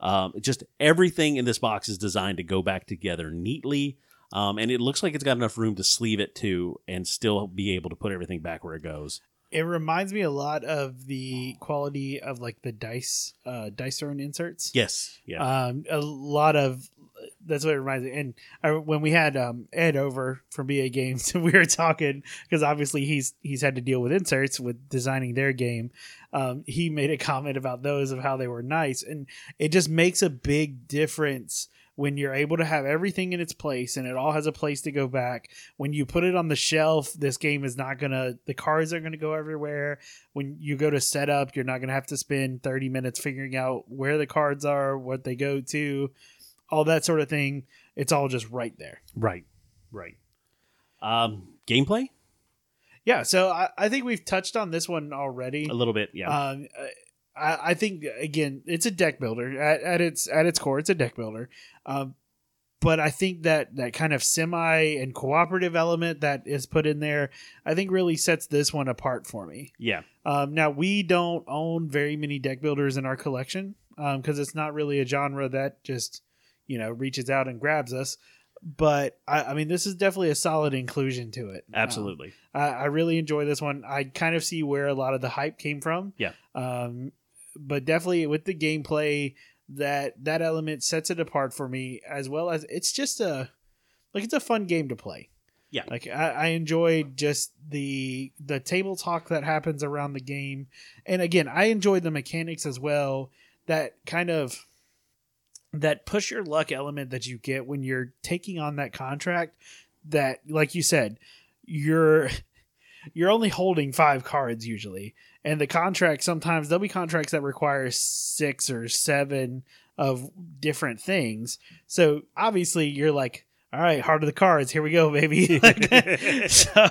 Um, just everything in this box is designed to go back together neatly. Um, and it looks like it's got enough room to sleeve it too and still be able to put everything back where it goes. It reminds me a lot of the quality of like the dice uh, dice throne inserts. Yes. Yeah. um, a lot of that's what it reminds me. And I, when we had um, Ed over from BA Games, we were talking because obviously he's he's had to deal with inserts with designing their game. Um, he made a comment about those of how they were nice, and it just makes a big difference when you're able to have everything in its place and it all has a place to go back. When you put it on the shelf, this game is not gonna. The cards are gonna go everywhere. When you go to set up, you're not gonna have to spend 30 minutes figuring out where the cards are, what they go to all that sort of thing. It's all just right there. right. Right. Um, gameplay Yeah, so I, I think we've touched on this one already. a little bit. Yeah. Um, I, I think again, it's a deck builder at, at its at its core. It's a deck builder. Um, but I think that that kind of semi and cooperative element that is put in there, I think really sets this one apart for me. yeah. Um, now we don't own very many deck builders in our collection because it's not really a genre that just you know reaches out and grabs us. but I, I mean, this is definitely a solid inclusion to it. Um, Absolutely. I, I really enjoy this one. I kind of see where a lot of the hype came from. Yeah. Um, but definitely with the gameplay, that that element sets it apart for me, as well as it's just a like it's a fun game to play. Yeah. Like I, I enjoyed just the the table talk that happens around the game, and again, I enjoyed the mechanics as well. That kind of that push your luck element that you get when you're taking on that contract. That, like you said, you're you're only holding five cards usually, and the contract sometimes there'll be contracts that require six or seven of different things. So obviously, you're like all right, heart of the cards, here we go, baby. so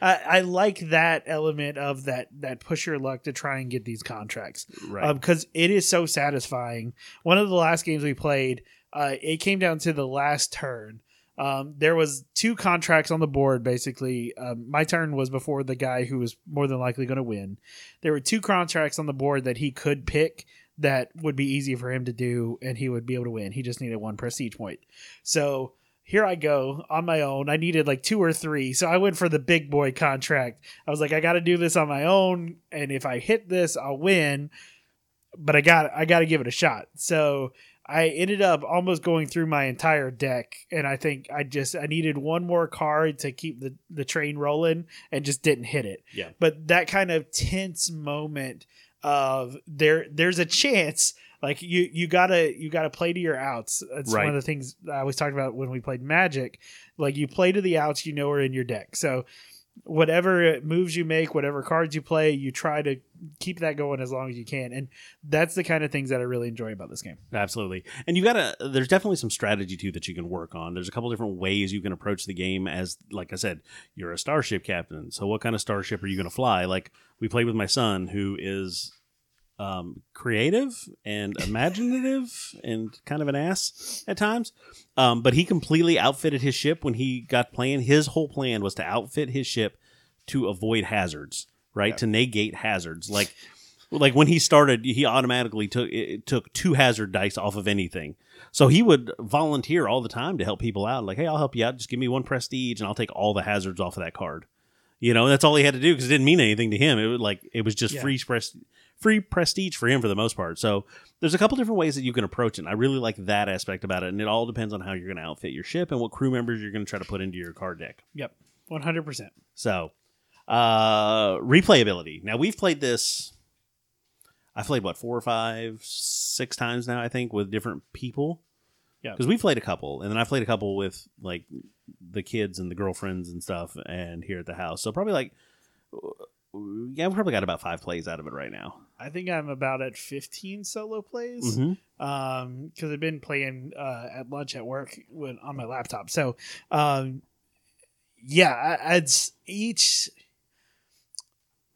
I, I, like that element of that that push your luck to try and get these contracts, right? Because um, it is so satisfying. One of the last games we played, uh, it came down to the last turn. Um, there was two contracts on the board. Basically, um, my turn was before the guy who was more than likely going to win. There were two contracts on the board that he could pick that would be easy for him to do, and he would be able to win. He just needed one prestige point. So here I go on my own. I needed like two or three. So I went for the big boy contract. I was like, I got to do this on my own. And if I hit this, I'll win. But I got, I got to give it a shot. So I ended up almost going through my entire deck. And I think I just, I needed one more card to keep the, the train rolling and just didn't hit it. Yeah. But that kind of tense moment of there, there's a chance like you you gotta you gotta play to your outs. That's right. one of the things I always talking about when we played Magic. Like you play to the outs you know are in your deck. So whatever moves you make, whatever cards you play, you try to keep that going as long as you can. And that's the kind of things that I really enjoy about this game. Absolutely. And you got to there's definitely some strategy too that you can work on. There's a couple different ways you can approach the game as like I said, you're a starship captain. So what kind of starship are you going to fly? Like we played with my son who is um, creative and imaginative and kind of an ass at times. Um, but he completely outfitted his ship when he got playing. His whole plan was to outfit his ship to avoid hazards, right? Yeah. To negate hazards. Like, like when he started, he automatically took it took two hazard dice off of anything. So he would volunteer all the time to help people out. Like, hey, I'll help you out. Just give me one prestige, and I'll take all the hazards off of that card. You know, that's all he had to do because it didn't mean anything to him. It was like it was just yeah. free press free prestige for him for the most part. So there's a couple different ways that you can approach it. And I really like that aspect about it. And it all depends on how you're going to outfit your ship and what crew members you're going to try to put into your card deck. Yep, 100%. So uh, replayability. Now we've played this. I've played what four or five, six times now. I think with different people. Yeah, because we played a couple, and then I played a couple with like the kids and the girlfriends and stuff, and here at the house. So probably like yeah, we probably got about five plays out of it right now. I think I'm about at 15 solo plays mm-hmm. um, because I've been playing uh, at lunch at work with, on my laptop. So, um, yeah, it's each.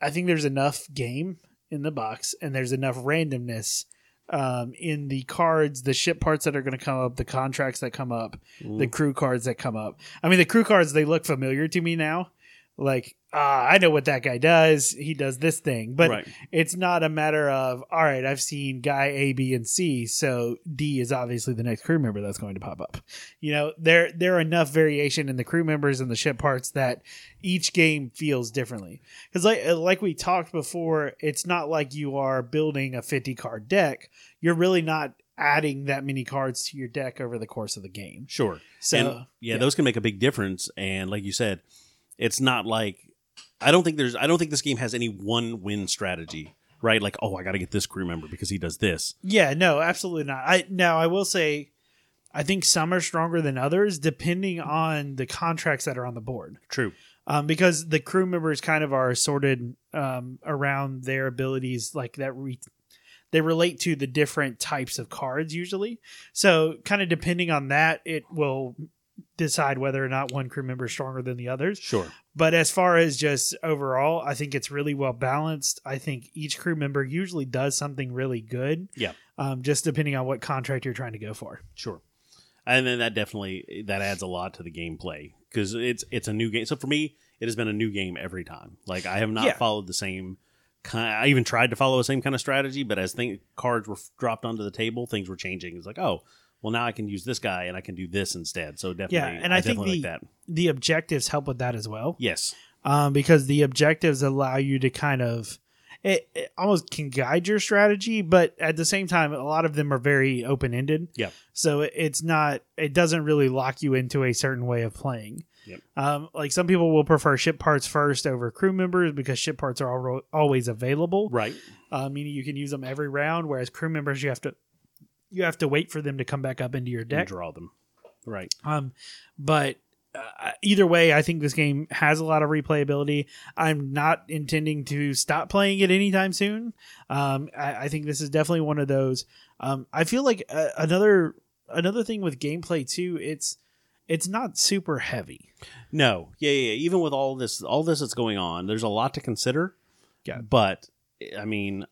I think there's enough game in the box, and there's enough randomness um, in the cards, the ship parts that are going to come up, the contracts that come up, mm. the crew cards that come up. I mean, the crew cards they look familiar to me now. Like ah, I know what that guy does. He does this thing, but right. it's not a matter of all right. I've seen guy A, B, and C, so D is obviously the next crew member that's going to pop up. You know, there there are enough variation in the crew members and the ship parts that each game feels differently. Because like like we talked before, it's not like you are building a fifty card deck. You're really not adding that many cards to your deck over the course of the game. Sure. So and, yeah, yeah, those can make a big difference. And like you said, it's not like I don't think there's I don't think this game has any one win strategy, right? Like, oh, I got to get this crew member because he does this. Yeah, no, absolutely not. I now I will say I think some are stronger than others depending on the contracts that are on the board. True. Um, because the crew members kind of are sorted um, around their abilities, like that. Re- they relate to the different types of cards usually. So, kind of depending on that, it will decide whether or not one crew member is stronger than the others. Sure. But as far as just overall, I think it's really well balanced. I think each crew member usually does something really good. Yeah. Um, just depending on what contract you're trying to go for. Sure. And then that definitely that adds a lot to the gameplay because it's it's a new game. So for me, it has been a new game every time. Like I have not Yeah. followed the same. Kind I even tried to follow the same kind of strategy, but as things cards were dropped onto the table, things were changing. It's like, oh, well, now I can use this guy and I can do this instead. So definitely, Yeah, and I think definitely the- like that. The objectives help with that as well. Yes, um, because the objectives allow you to kind of it, it almost can guide your strategy, but at the same time, a lot of them are very open ended. Yep. So it, it's not it doesn't really lock you into a certain way of playing. Yep. Um, like some people will prefer ship parts first over crew members because ship parts are al- always available, right. uh, meaning you can use them every round. Whereas crew members, you have to you have to wait for them to come back up into your And deck. draw them. Right. Um, but uh, either way, I think this game has a lot of replayability. I'm not intending to stop playing it anytime soon. Um, I, I think this is definitely one of those. Um, I feel like uh, another another thing with gameplay too. It's it's not super heavy. No, yeah, yeah. yeah. Even with all this, all this that's going on, there's a lot to consider. Yeah. But I mean,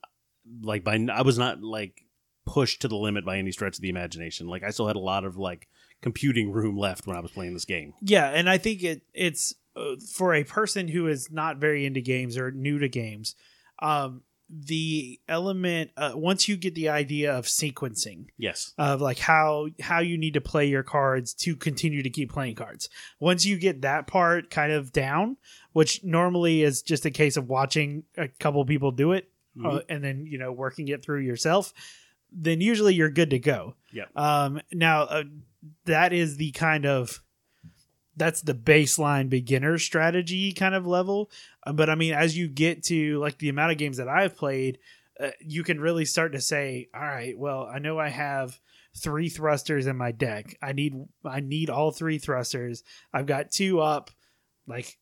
like by I was not like pushed to the limit by any stretch of the imagination. Like I still had a lot of like computing room left when I was playing this game. Yeah, and I think it it's uh, for a person who is not very into games or new to games. Um, the element uh, once you get the idea of sequencing Yes. of like how how you need to play your cards to continue to keep playing cards. Once you get that part kind of down, which normally is just a case of watching a couple people do it uh, and then you know working it through yourself, then usually you're good to go. Yeah. Um, now uh, that is the kind of that's the baseline beginner strategy kind of level. Uh, but I mean, as you get to like the amount of games that I've played, uh, you can really start to say, all right, well, I know I have three thrusters in my deck. I need I need all three thrusters. I've got two up. Like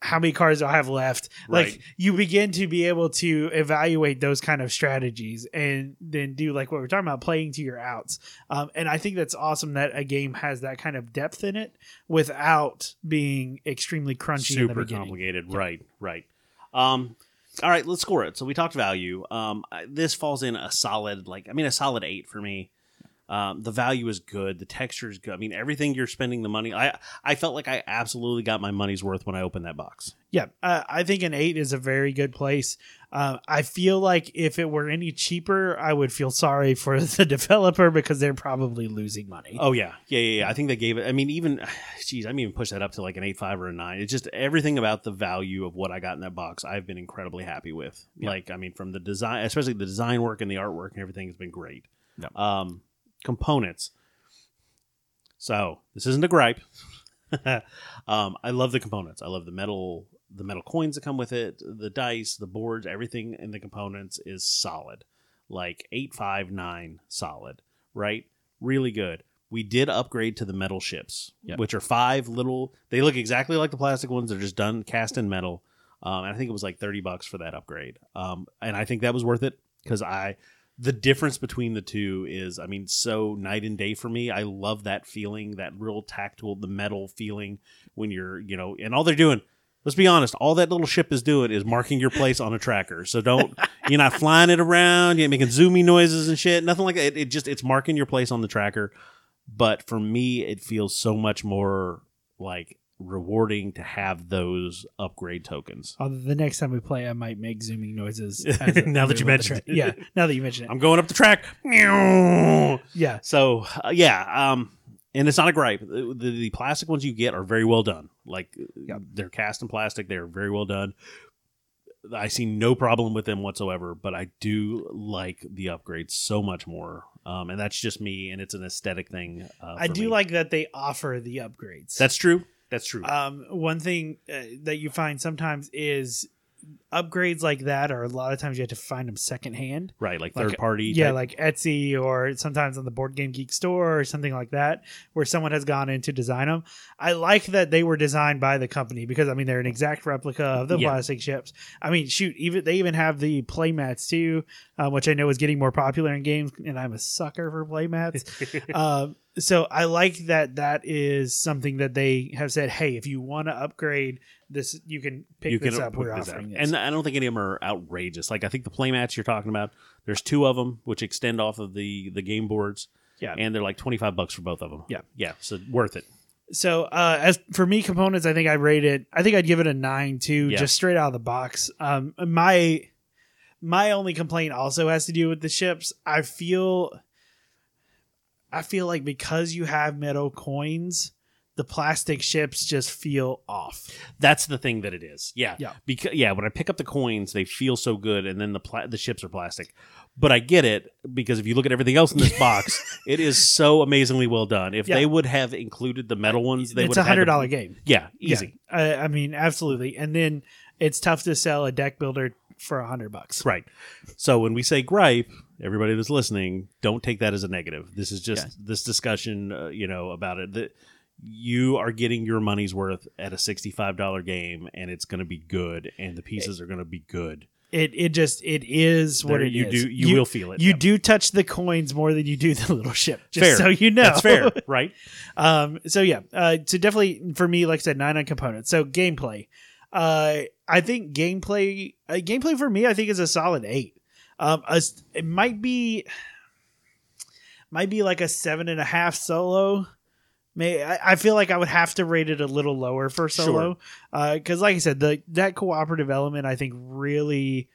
how many cards do I have left? Right. Like you begin to be able to evaluate those kind of strategies and then do like what we're talking about, playing to your outs. Um, and I think that's awesome that a game has that kind of depth in it without being extremely crunchy super complicated. Right, right. Um, all right, let's score it. So we talked value. Um, this falls in a solid, like I mean, a solid eight for me. Um, the value is good. The texture is good. I mean, everything you're spending the money. I I felt like I absolutely got my money's worth when I opened that box. Yeah, uh, I think an eight is a very good place. Uh, I feel like if it were any cheaper, I would feel sorry for the developer because they're probably losing money. Oh yeah, yeah, yeah. yeah. I think they gave it. I mean, even, geez, I mean, even push that up to like an eight five or a nine. It's just everything about the value of what I got in that box. I've been incredibly happy with. Yeah. Like, I mean, from the design, especially the design work and the artwork and everything has been great. Yeah. Um, components. So this isn't a gripe. um, I love the components. I love the metal, the metal coins that come with it, the dice, the boards, everything in the components is solid. Like eight five nine solid, right? Really good. We did upgrade to the metal ships, Yep. which are five little. They look exactly like the plastic ones. They're just done cast in metal. Um, and I think it was like thirty bucks for that upgrade. Um, and I think that was worth it because I the difference between the two is i mean so night and day for me i love that feeling that real tactile the metal feeling when you're you know and all they're doing let's be honest all that little ship is doing is marking your place on a tracker. So don't you're not flying it around you're making zoomy noises and shit nothing like that. It, it just it's marking your place on the tracker. But for me it feels so much more like rewarding to have those upgrade tokens Although the next time we play, I might make zooming noises. Now that you move on the mentioned it. yeah. Now that you mention it, i'm going up the track yeah, So uh, yeah, um, and it's not a gripe. The, the, the plastic ones you get are very well done. Like they're cast in plastic. They're very well done. I see no problem with them whatsoever. But I do like the upgrades so much more. Um, and that's just me, and it's an aesthetic thing. Uh, I do me. like that they offer the upgrades. That's true. That's true. um, one thing uh, that you find sometimes is upgrades like that, or a lot of times you have to find them secondhand. right, like like, third party. Yeah, type- like Etsy or sometimes on the Board Game Geek store or something like that, where someone has gone in to design them. I like that they were designed by the company because I mean they're an exact replica of the Yeah. plastic ships. I mean, shoot, even they even have the playmats too, uh, which I know is getting more popular in games, and I'm a sucker for playmats. um, so I like that that is something that they have said. Hey, if you want to upgrade this, you can pick you this can up. We're offering and I don't think any of them are outrageous. Like I think the playmats you're talking about, there's two of them which extend off of the the game boards. Yeah. and they're like 25 bucks for both of them. Yeah. yeah, so worth it. So uh, as for me, components, I think I rate it. I think I'd give it a nine too, Yeah. just straight out of the box. Um, my my only complaint also has to do with the ships. I feel I feel like because you have metal coins, the plastic ships just feel off. That's the thing that it is. Yeah. Yeah. Because yeah, when I pick up the coins, they feel so good, and then the pla- the ships are plastic. But I get it because if you look at everything else in this box, it is so amazingly well done. If Yeah. they would have included the metal ones, they it's would a hundred dollar game. Yeah, easy. Yeah, I, I mean, absolutely. And then it's tough to sell a deck builder for a hundred bucks. Right. So when we say gripe, everybody that's listening, don't take that as a negative. This is just this discussion, uh, you know, about it that you are getting your money's worth at a sixty-five dollar game, and it's going to be good, and the pieces are going to be good. It it just it is what There- it you is. do you, will feel it. You Yep. do touch the coins more than you do the little ship. Just Fair. so you know. That's fair, right? um. So yeah. Uh. So definitely for me, like I said, nine on components. So gameplay. Uh. I think gameplay. Uh, gameplay for me, I think is a solid eight. Um. A, it might be. Might be like a seven and a half solo. May I, I feel like I would have to rate it a little lower for solo, because like I said, the that cooperative element I think really,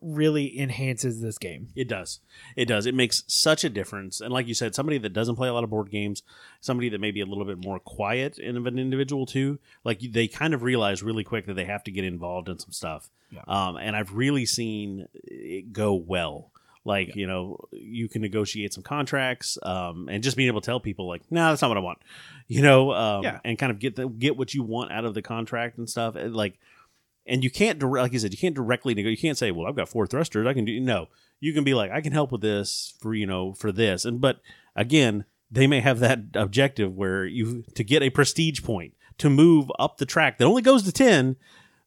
really enhances this game. It does. It does. It makes such a difference. And like you said, somebody that doesn't play a lot of board games, somebody that may be a little bit more quiet in of an individual too, like they kind of realize really quick that they have to get involved in some stuff. Yeah. Um, and I've really seen it go well. Like you know, you can negotiate some contracts, um, and just being able to tell people like, "No, nah, that's not what I want," you know, um, Yeah. and kind of get the get what you want out of the contract and stuff. Like, and you can't direct, like you said, you can't directly You can't say, "Well, I've got four thrusters, I can do." No, you can be like, "I can help with this for you know for this," and but again, they may have that objective where you to get a prestige point to move up the track that only goes to ten.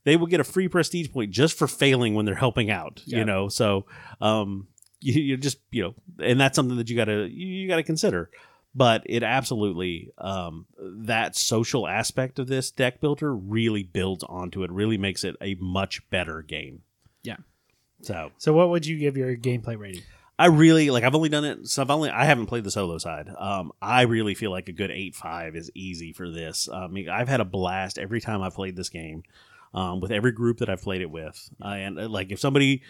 They will get a free prestige point just for failing when they're helping out. Yeah. You know, so um, you, you just you know, and that's something that you gotta you, you gotta consider. But it absolutely um, that social aspect of this deck builder really builds onto it. Really makes it a much better game. Yeah. So So, what would you give your gameplay rating? I really like. I've only done it. So I've only. I haven't played the solo side. Um, I really feel like a good eight five is easy for this. I mean, I've had a blast every time I've played this game. Um, with every group that I've played it with, uh, and uh, like if somebody,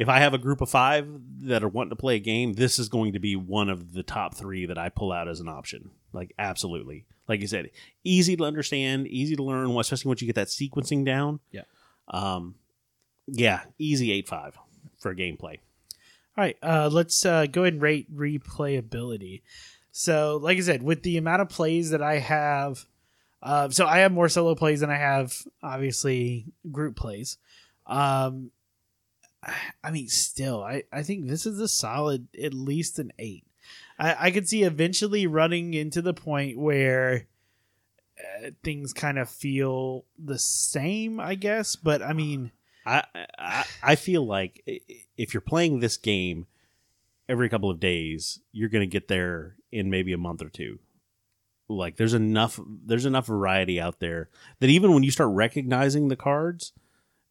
if I have a group of five that are wanting to play a game, this is going to be one of the top three that I pull out as an option. Like absolutely, like you said, easy to understand, easy to learn, especially once you get that sequencing down. Yeah. Um, yeah, easy eight five for gameplay. All right, uh, let's uh, go ahead and rate replayability. So, like I said, with the amount of plays that I have, uh, so I have more solo plays than I have obviously group plays. Um, I mean, still, I, I think this is a solid at least an eight. I, I could see eventually running into the point where uh, things kind of feel the same, I guess. But I mean, I, I I feel like if you're playing this game every couple of days, you're going to get there in maybe a month or two. Like there's enough there's enough variety out there that even when you start recognizing the cards,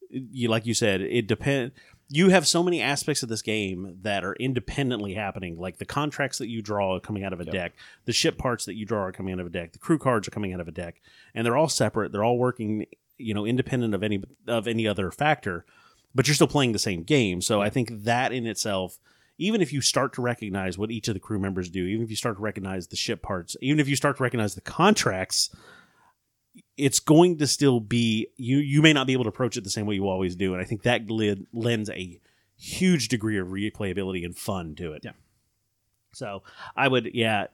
you like you said, it depend you have so many aspects of this game that are independently happening like the contracts that you draw are coming out of a Yep. deck the ship parts that you draw are coming out of a deck the crew cards are coming out of a deck and they're all separate. They're all working you know independent of any of any other factor but you're still playing the same game. So i think that in itself even if you start to recognize what each of the crew members do even if you start to recognize the ship parts even if you start to recognize the contracts it's going to still be you you may not be able to approach it the same way you always do and i think that lid, lends a huge degree of replayability and fun to it Yeah. so i would yeah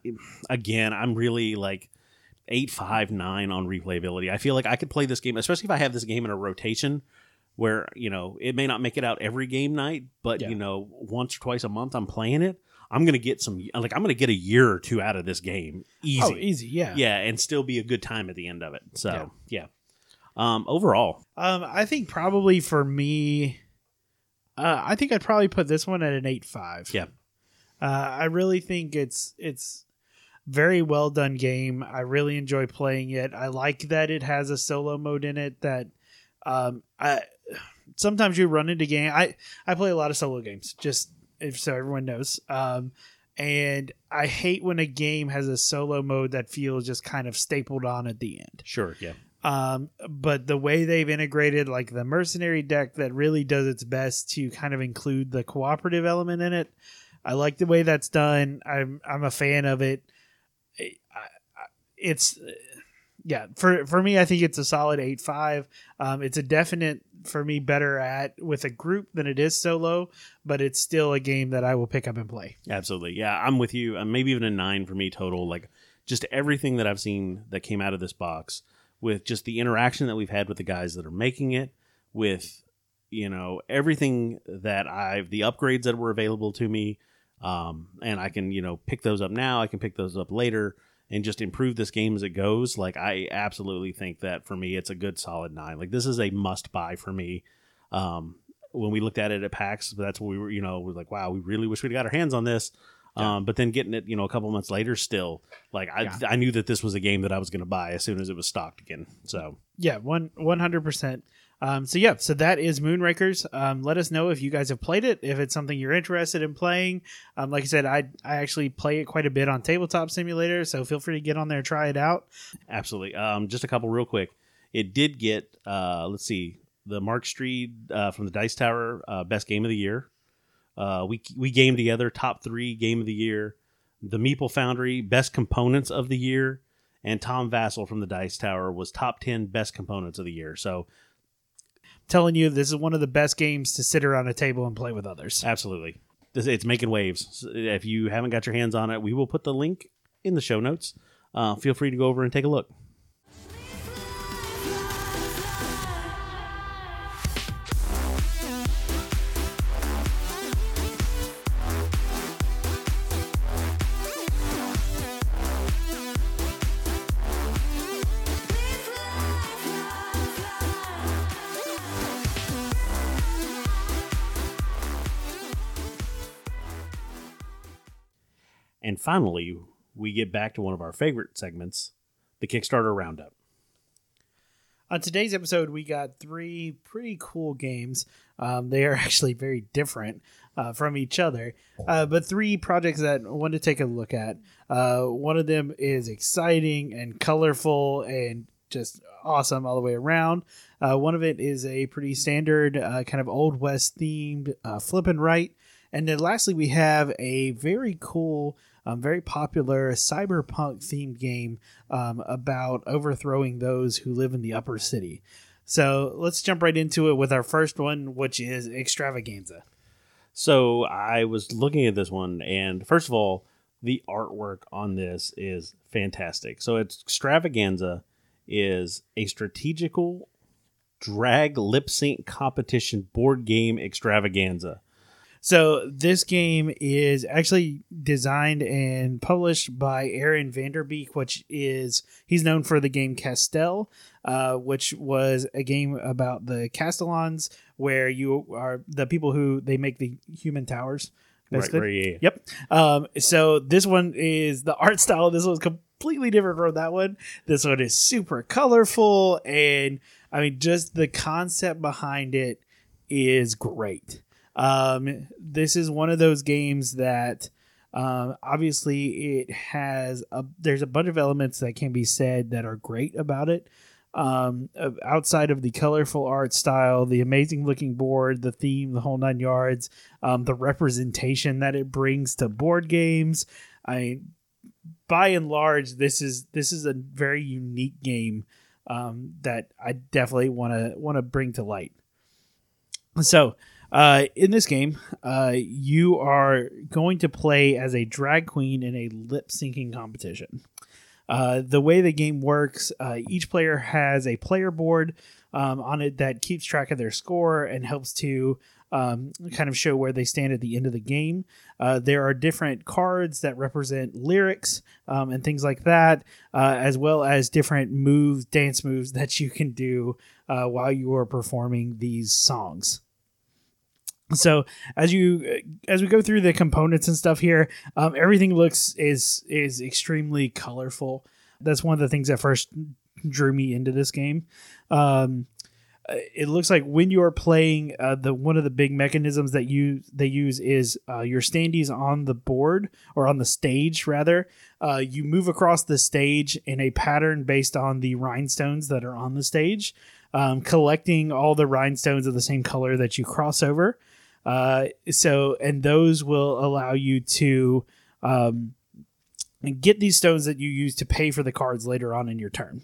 again i'm really like eight five nine on replayability i feel like i could play this game especially if i have this game in a rotation where you know it may not make it out every game night but Yeah. you know once or twice a month i'm playing it i'm gonna get some like i'm gonna get a year or two out of this game easy oh, easy, yeah. yeah, and still be a good time at the end of it. So Yeah. yeah, Um, overall, Um, I think probably for me, uh, I think I'd probably put this one at an eight five. Yeah. Uh, I really think it's it's very well done game. I really enjoy playing it. I like that it has a solo mode in it. That um, I sometimes you run into game. I I play a lot of solo games. Just if so everyone knows. Um, and I hate when a game has a solo mode that feels just kind of stapled on at the end. sure, yeah, Um, but the way they've integrated like the mercenary deck that really does its best to kind of include the cooperative element in it. I like the way that's done. I'm I'm a fan of it. it's yeah for for me i think it's a solid 8-5 um, it's a definite for me better at with a group than it is solo but it's still a game that i will pick up and play Absolutely. Yeah, I'm with you. Uh, maybe even a nine for me total. Like just everything that I've seen that came out of this box with just the interaction that we've had with the guys that are making it, with, you know, everything that I've, the upgrades that were available to me. Um, and I can, you know, pick those up now. I can pick those up later and just improve this game as it goes. Like, I absolutely think that for me, it's a good solid nine. Like, this is a must buy for me. Um, when we looked at it at PAX, that's what we were, you know, we're like, wow, we really wish we'd got our hands on this. Um, but then getting it, you know, a couple months later, still, like I, Yeah. I knew that this was a game that I was going to buy as soon as it was stocked again. So Yeah, one one hundred percent. Um, so yeah, so that is Moonrakers. Um, let us know if you guys have played it, if it's something you're interested in playing. Um, like I said, I I actually play it quite a bit on Tabletop Simulator, so feel free to get on there, try it out. absolutely. Um, just a couple real quick. It did get, uh, let's see, the Mark Streed uh, from the Dice Tower uh, best game of the year. Uh, we we game together top three game of the year. The Meeple Foundry best components of the year, and Tom Vasel from the Dice Tower was top ten best components of the year. So Telling you, this is one of the best games to sit around a table and play with others. Absolutely. It's making waves. If you haven't got your hands on it, we will put the link in the show notes. Uh, feel free to go over and take a look. And finally, we get back to one of our favorite segments the Kickstarter Roundup. On today's episode, we got three pretty cool games. Um, they are actually very different uh, from each other, uh, but three projects that I wanted to take a look at. Uh, one of them is exciting and colorful and just awesome all the way around. Uh, one of it is a pretty standard, uh, kind of old west themed uh, flip and right. And then lastly, we have a very cool, um, very popular cyberpunk themed game um, about overthrowing those who live in the upper city. So let's jump right into it with our first one, which is Extravaganza. So I was looking at this one, and first of all, the artwork on this is fantastic. So it's Extravaganza is a strategical drag lip sync competition board game extravaganza. So this game is actually designed and published by Aaron Vanderbeek, which is he's known for the game Castell, uh, which was a game about the Castellans, where you are the people who they make the human towers. Right, basically. right, yeah. Yep. Um, so this one is the art style. This one's completely different from that one. This one is super colorful, and I mean, just the concept behind it is great. Um, this is one of those games that. Um, obviously, it has a, there's a bunch of elements that can be said that are great about it. Um, outside of the colorful art style, the amazing looking board, the theme, the whole nine yards, um, the representation that it brings to board games. I, by and large, this is this is a very unique game um, that I definitely want to want to bring to light. So, uh, in this game, uh, you are going to play as a drag queen in a lip syncing competition. Uh, the way the game works, uh, each player has a player board um, on it that keeps track of their score and helps to um, kind of show where they stand at the end of the game. Uh, there are different cards that represent lyrics um, and things like that, uh, as well as different moves, dance moves that you can do uh, while you are performing these songs. So as you as we go through the components and stuff here, um, everything looks is is extremely colorful. That's one of the things that first drew me into this game. Um, uh, it looks like when you are playing, uh, the one of the big mechanisms that you they use is uh, your standees on the board or on the stage rather. Uh, you move across the stage in a pattern based on the rhinestones that are on the stage, um, collecting all the rhinestones of the same color that you cross over. Uh, so and those will allow you to um, get these stones that you use to pay for the cards later on in your turn.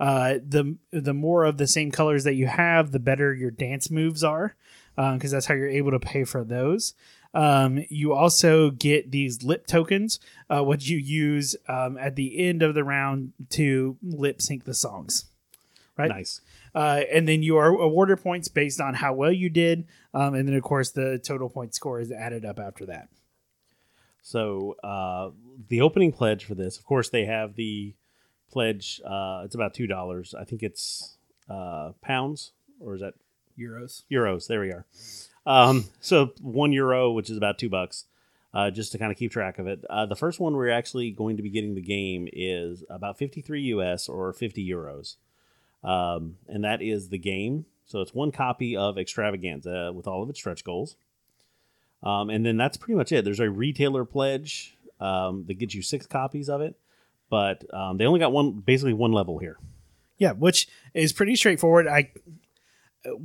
Uh, the the more of the same colors that you have, the better your dance moves are, because that's how you're able to pay for those. Um, you also get these lip tokens, uh, what you use um, at the end of the round to lip sync the songs. Right. Nice. Uh, and then you are awarded points based on how well you did, um, and then of course the total point score is added up after that. So uh, the opening pledge for this, of course, they have the pledge. Uh, it's about two dollars. I think it's uh, pounds, or is that Euros. euros? There we are. Um, so one euro, which is about two bucks, uh, just to kind of keep track of it. Uh, the first one we're actually going to be getting the game is about fifty-three US or fifty euros, um, and that is the game. So it's one copy of Extravaganza with all of its stretch goals. Um, and then that's pretty much it. There's a retailer pledge um, that gets you six copies of it, but um, they only got one, basically one level here. Yeah, which is pretty straightforward. I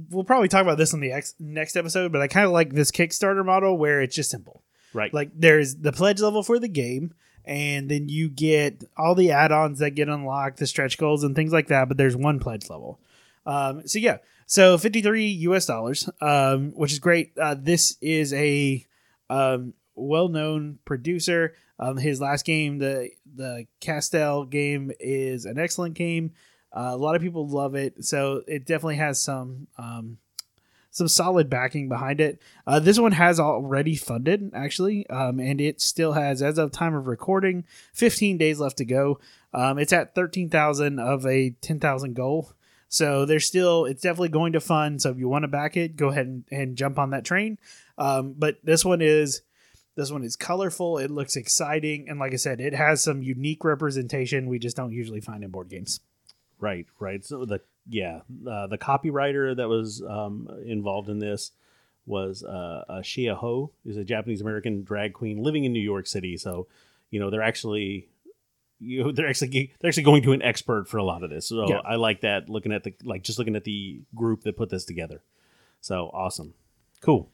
we'll probably talk about this on the ex- next episode, but I kind of like this Kickstarter model where it's just simple. Right. Like there's the pledge level for the game, and then you get all the add-ons that get unlocked, the stretch goals and things like that. But there's one pledge level. Um, so yeah, so 53 US dollars, um, which is great. Uh, this is a um, well-known producer. Um, his last game, the the Castell game, is an excellent game. Uh, a lot of people love it, so it definitely has some um, some solid backing behind it. Uh, this one has already funded, actually, um, and it still has, as of time of recording, 15 days left to go. Um, it's at 13,000 of a 10,000 goal. So there's still, it's definitely going to fund. So if you want to back it, go ahead and, and jump on that train. Um, but this one is, this one is colorful. It looks exciting, and like I said, it has some unique representation we just don't usually find in board games. Right, right. So the yeah, uh, the copywriter that was um, involved in this was uh, uh, Shia Ho, who's a Japanese American drag queen living in New York City. So, you know, they're actually you know, they're actually they're actually going to an expert for a lot of this. So Yeah. I like that looking at the like just looking at the group that put this together. So awesome, cool.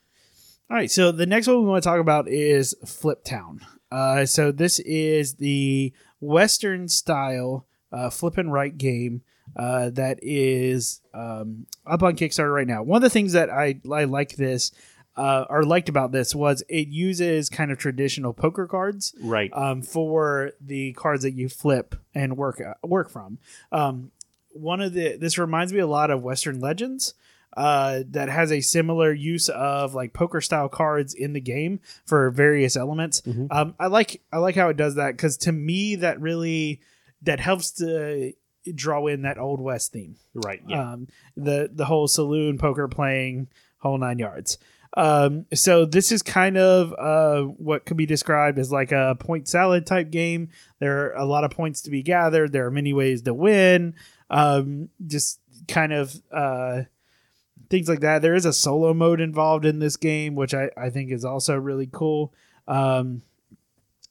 All right, so the next one we want to talk about is Fliptown. Uh, so this is the Western style uh, flip and right game uh, that is um, up on Kickstarter right now. One of the things that I, I like this uh, or liked about this was it uses kind of traditional poker cards Right, um, for the cards that you flip and work uh, work from. Um, one of the this reminds me a lot of Western Legends. Uh, that has a similar use of like poker style cards in the game for various elements. Mhm. Um, I like I like how it does that because to me that really that helps to draw in that old west theme right, yeah, um, the the whole saloon poker playing whole nine yards. Um, so this is kind of uh, what could be described as like a point salad type game. There are a lot of points to be gathered. There are many ways to win. Um, just kind of uh, things like that. There is a solo mode involved in this game, which I, I think is also really cool. Um,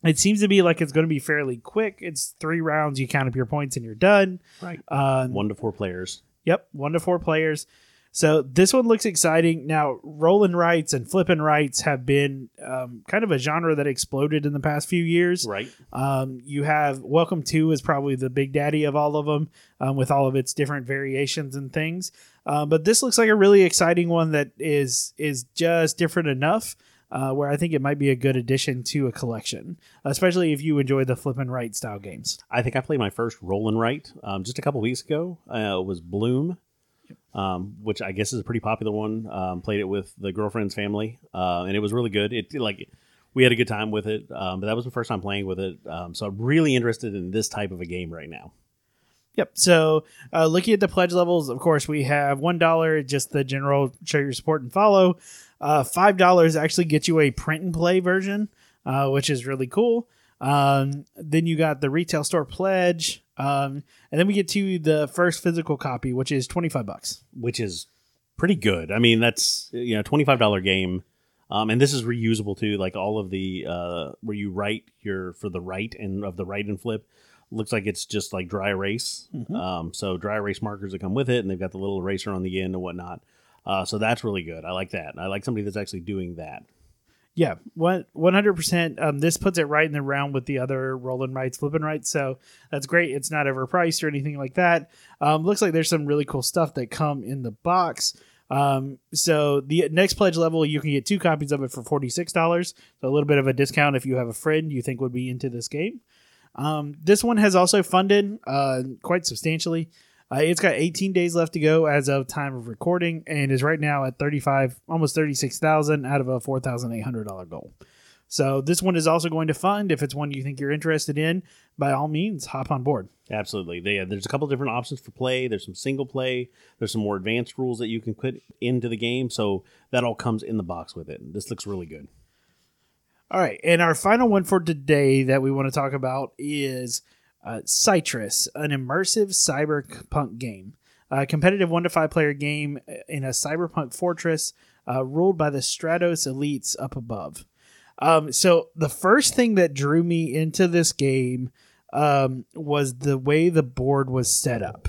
it seems to be like it's going to be fairly quick. It's three rounds. You count up your points and you're done. right. Um, One to four players. Yep, one to four players. So this one looks exciting. Now, rolling rights and flipping rights have been um, kind of a genre that exploded in the past few years. Right, Um, you have Welcome to is probably the big daddy of all of them, um, with all of its different variations and things. Uh, but this looks like a really exciting one that is is just different enough. Uh, where I think it might be a good addition to a collection, especially if you enjoy the flip and right style games. I think I played my first roll and write um, just a couple weeks ago. Uh, it was Bloom, um, which I guess is a pretty popular one. Um, played it with the girlfriend's family, uh, and it was really good. It like we had a good time with it, um, but that was the first time playing with it. Um, so I'm really interested in this type of a game right now. Yep. So, uh, looking at the pledge levels, of course, we have one dollar, just the general show your support and follow. Uh, Five dollars actually gets you a print and play version, uh, which is really cool. Um, then you got the retail store pledge, um, and then we get to the first physical copy, which is twenty five bucks. which is pretty good. I mean, that's you know twenty five dollar game, um, and this is reusable too. Like all of the uh, where you write your for the right and of the right and flip looks like it's just like dry erase. Mhm. Um, so dry erase markers that come with it, and they've got the little eraser on the end and whatnot. Uh, so that's really good. I like that. I like somebody that's actually doing that. Yeah, one hundred percent. Um, this puts it right in the round with the other rolling rights, flipping rights. So that's great. It's not overpriced or anything like that. Um, looks like there's some really cool stuff that come in the box. Um, so the next pledge level, you can get two copies of it for forty six dollars. So a little bit of a discount if you have a friend you think would be into this game. Um, this one has also funded uh, quite substantially. Uh, it's got 18 days left to go as of time of recording, and is right now at 35, almost 36,000 out of a $4,800 goal. So this one is also going to fund. If it's one you think you're interested in, by all means, hop on board. Absolutely. They, there's a couple different options for play. There's some single play. There's some more advanced rules that you can put into the game. So that all comes in the box with it. This looks really good. All right, and our final one for today that we want to talk about is uh, Cytress, an immersive cyberpunk game, a competitive one to five player game in a cyberpunk fortress uh, ruled by the Stratos elites up above. Um, so the first thing that drew me into this game um, was the way the board was set up.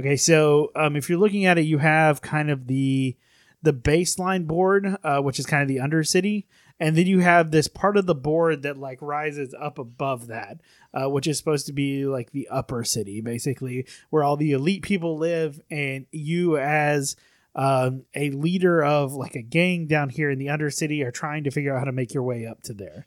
Okay, so um, if you're looking at it, you have kind of the the baseline board, uh, which is kind of the Undercity, and then you have this part of the board that like rises up above that, uh, which is supposed to be like the upper city, basically, where all the elite people live, and you as um, a leader of like a gang down here in the Undercity are trying to figure out how to make your way up to there.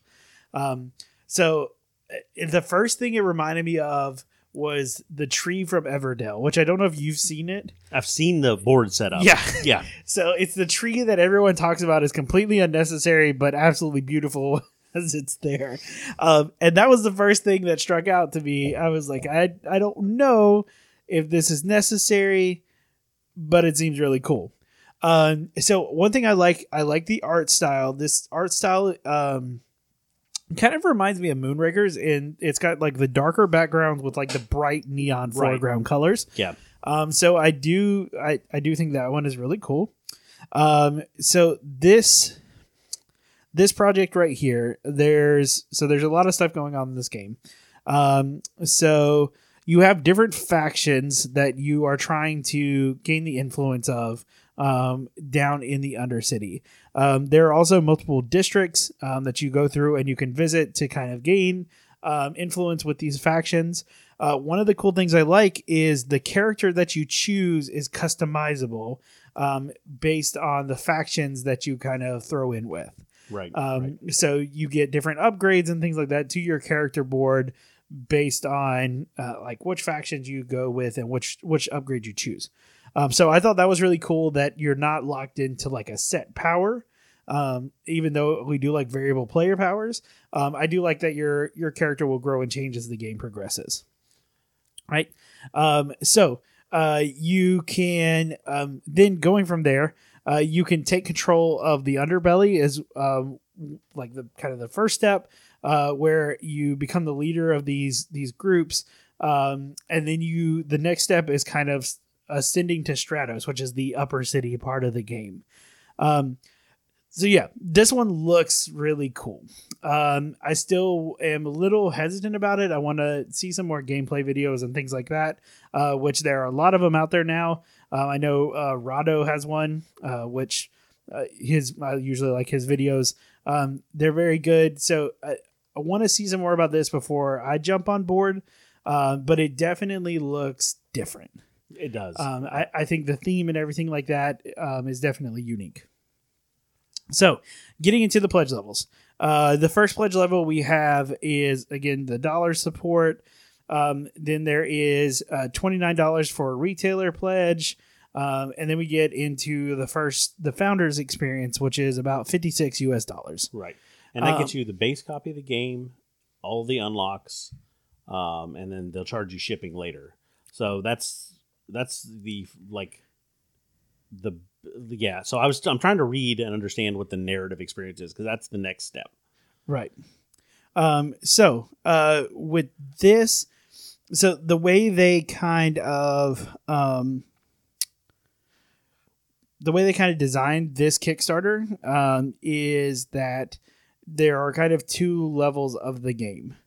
Um, so uh, the first thing it reminded me of was the tree from Everdell, which I don't know if you've seen it. I've seen the board set up. Yeah. Yeah. So it's the tree that everyone talks about is completely unnecessary, but absolutely beautiful as it's there. Um, and that was the first thing that struck out to me. I was like, I, I don't know if this is necessary, but it seems really cool. Um, so one thing I like, I like the art style. This art style, um, kind of reminds me of Moonrakers, and it's got like the darker backgrounds with like the bright neon Right. foreground colors. Yeah. Um, so I do, I, I do think that one is really cool. Um, so this, this project right here, there's so there's a lot of stuff going on in this game. Um, so you have different factions that you are trying to gain the influence of um, down in the Undercity. Um, there are also multiple districts um, that you go through and you can visit to kind of gain um, influence with these factions. Uh, one of the cool things I like is the character that you choose is customizable um, based on the factions that you kind of throw in with. Right. Um, So you get different upgrades and things like that to your character board based on uh, like which factions you go with and which which upgrade you choose. Um, so I thought that was really cool that you're not locked into like a set power. Um, even though we do like variable player powers, um, I do like that your your character will grow and change as the game progresses. Right. Um, so uh, you can um, then going from there, uh, you can take control of the underbelly as um, like the kind of the first step uh, where you become the leader of these these groups um, and then you the next step is kind of ascending to stratos which is the upper city part of the game um, so yeah this one looks really cool um, i still am a little hesitant about it i want to see some more gameplay videos and things like that uh, which there are a lot of them out there now uh, i know uh, Rahdo has one uh, which uh, his I usually like his videos. Um, they're very good. So I, I want to see some more about this before I jump on board. Uh, but it definitely looks different. It does. Um, I, I think the theme and everything like that um, is definitely unique. So, getting into the pledge levels. Uh, the first pledge level we have is again the dollar support. Um, then there is uh, twenty nine dollars for a retailer pledge, um, and then we get into the first the founders experience, which is about fifty six U.S. dollars. right. And that um, gets you the base copy of the game, all the unlocks, um, and then they'll charge you shipping later. So that's that's the like the yeah. So I was I'm trying to read and understand what the narrative experience is because that's the next step. Right. Um, so uh, with this, so the way they kind of um, the way they kind of designed this Kickstarter um, is that there are kind of two levels of the game.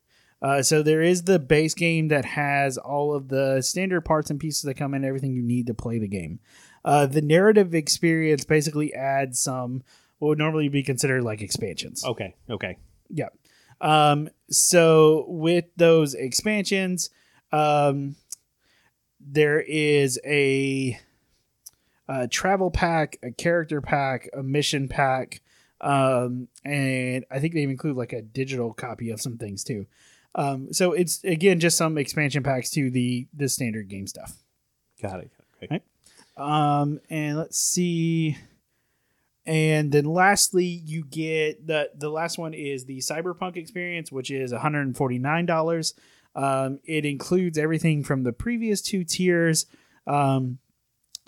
Uh, so there is the base game that has all of the standard parts and pieces that come in, everything you need to play the game. Uh, the narrative experience basically adds some what would normally be considered like expansions. Okay. Okay. Yeah. Um, so with those expansions, um, there is a, a travel pack, a character pack, a mission pack, um, and I think they include like a digital copy of some things too. Um, so it's again just some expansion packs to the the standard game stuff. Got it. Okay. Right. Um, and let's see. And then lastly, you get the the last one is the Cyberpunk experience, which is one hundred and forty nine dollars. Um, it includes everything from the previous two tiers, um,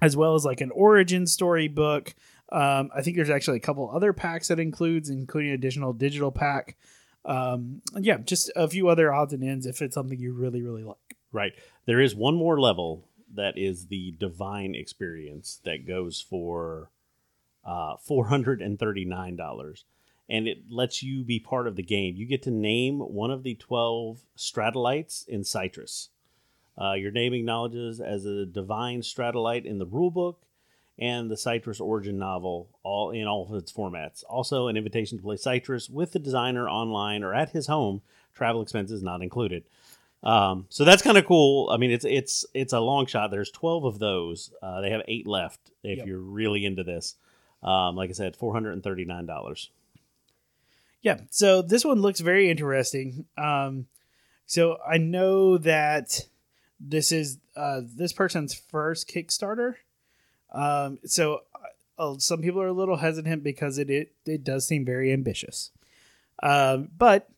as well as like an origin story book. Um, I think there's actually a couple other packs that includes, including additional digital pack. Um, yeah, just a few other odds and ends if it's something you really really like. Right. There is one more level that is the divine experience that goes for uh, $439 and it lets you be part of the game you get to name one of the 12 stratolites in Cytress uh, your name acknowledges as a divine stratolite in the rulebook and the Cytress origin novel all in all of its formats also an invitation to play Cytress with the designer online or at his home travel expenses not included um, so that's kind of cool. I mean, it's it's it's a long shot. There's 12 of those. Uh, they have eight left if Yep. you're really into this. Um, like I said, four hundred and thirty nine dollars. Yeah, so this one looks very interesting. Um, so I know that this is uh, this person's first Kickstarter. Um, so uh, some people are a little hesitant because it it, it does seem very ambitious. Um, but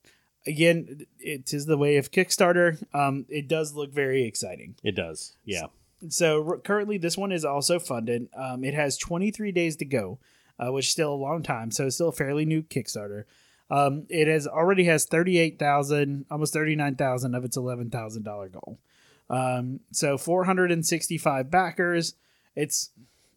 again, it is the way of Kickstarter. Um, it does look very exciting. It does. Yeah. So r- currently, this one is also funded. Um, it has 23 days to go, uh, which is still a long time. So it's still a fairly new Kickstarter. Um, it has already has 38,000, almost 39,000 of its $11,000 goal. Um, so 465 backers. It's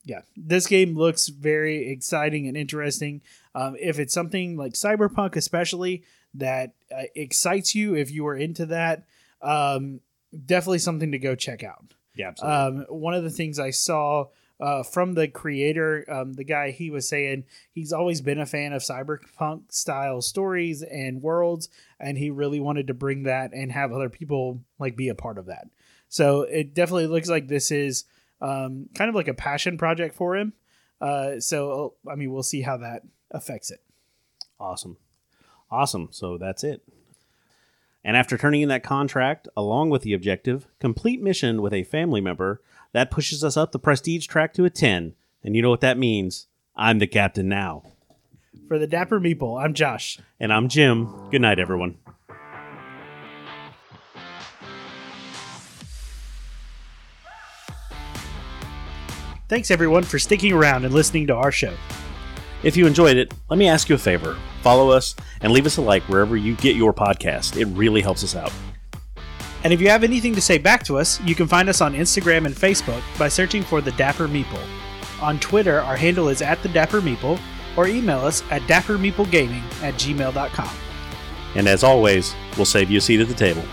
yeah, this game looks very exciting and interesting. Um, if it's something like Cyberpunk, especially that uh, excites you, if you are into that, um, definitely something to go check out. Yeah. Absolutely. Um, one of the things I saw uh, from the creator, um, the guy, he was saying he's always been a fan of cyberpunk style stories and worlds, and he really wanted to bring that and have other people like be a part of that. So it definitely looks like this is um, kind of like a passion project for him. Uh, so I mean, we'll see how that affects it. Awesome. Awesome. So that's it. And after turning in that contract, along with the objective, complete mission with a family member, that pushes us up the prestige track to a 10. And you know what that means? I'm the captain now. For the Dapper Meeple, I'm Josh. And I'm Jim. Good night, everyone. Thanks everyone for sticking around and listening to our show. If you enjoyed it, let me ask you a favor. Follow us and leave us a like wherever you get your podcast. It really helps us out. And if you have anything to say back to us, you can find us on Instagram and Facebook by searching for the Dapper Meeple. On Twitter, our handle is at the Dapper Meeple, or email us at dappermeeplegaming at gmail.com. And as always, we'll save you a seat at the table.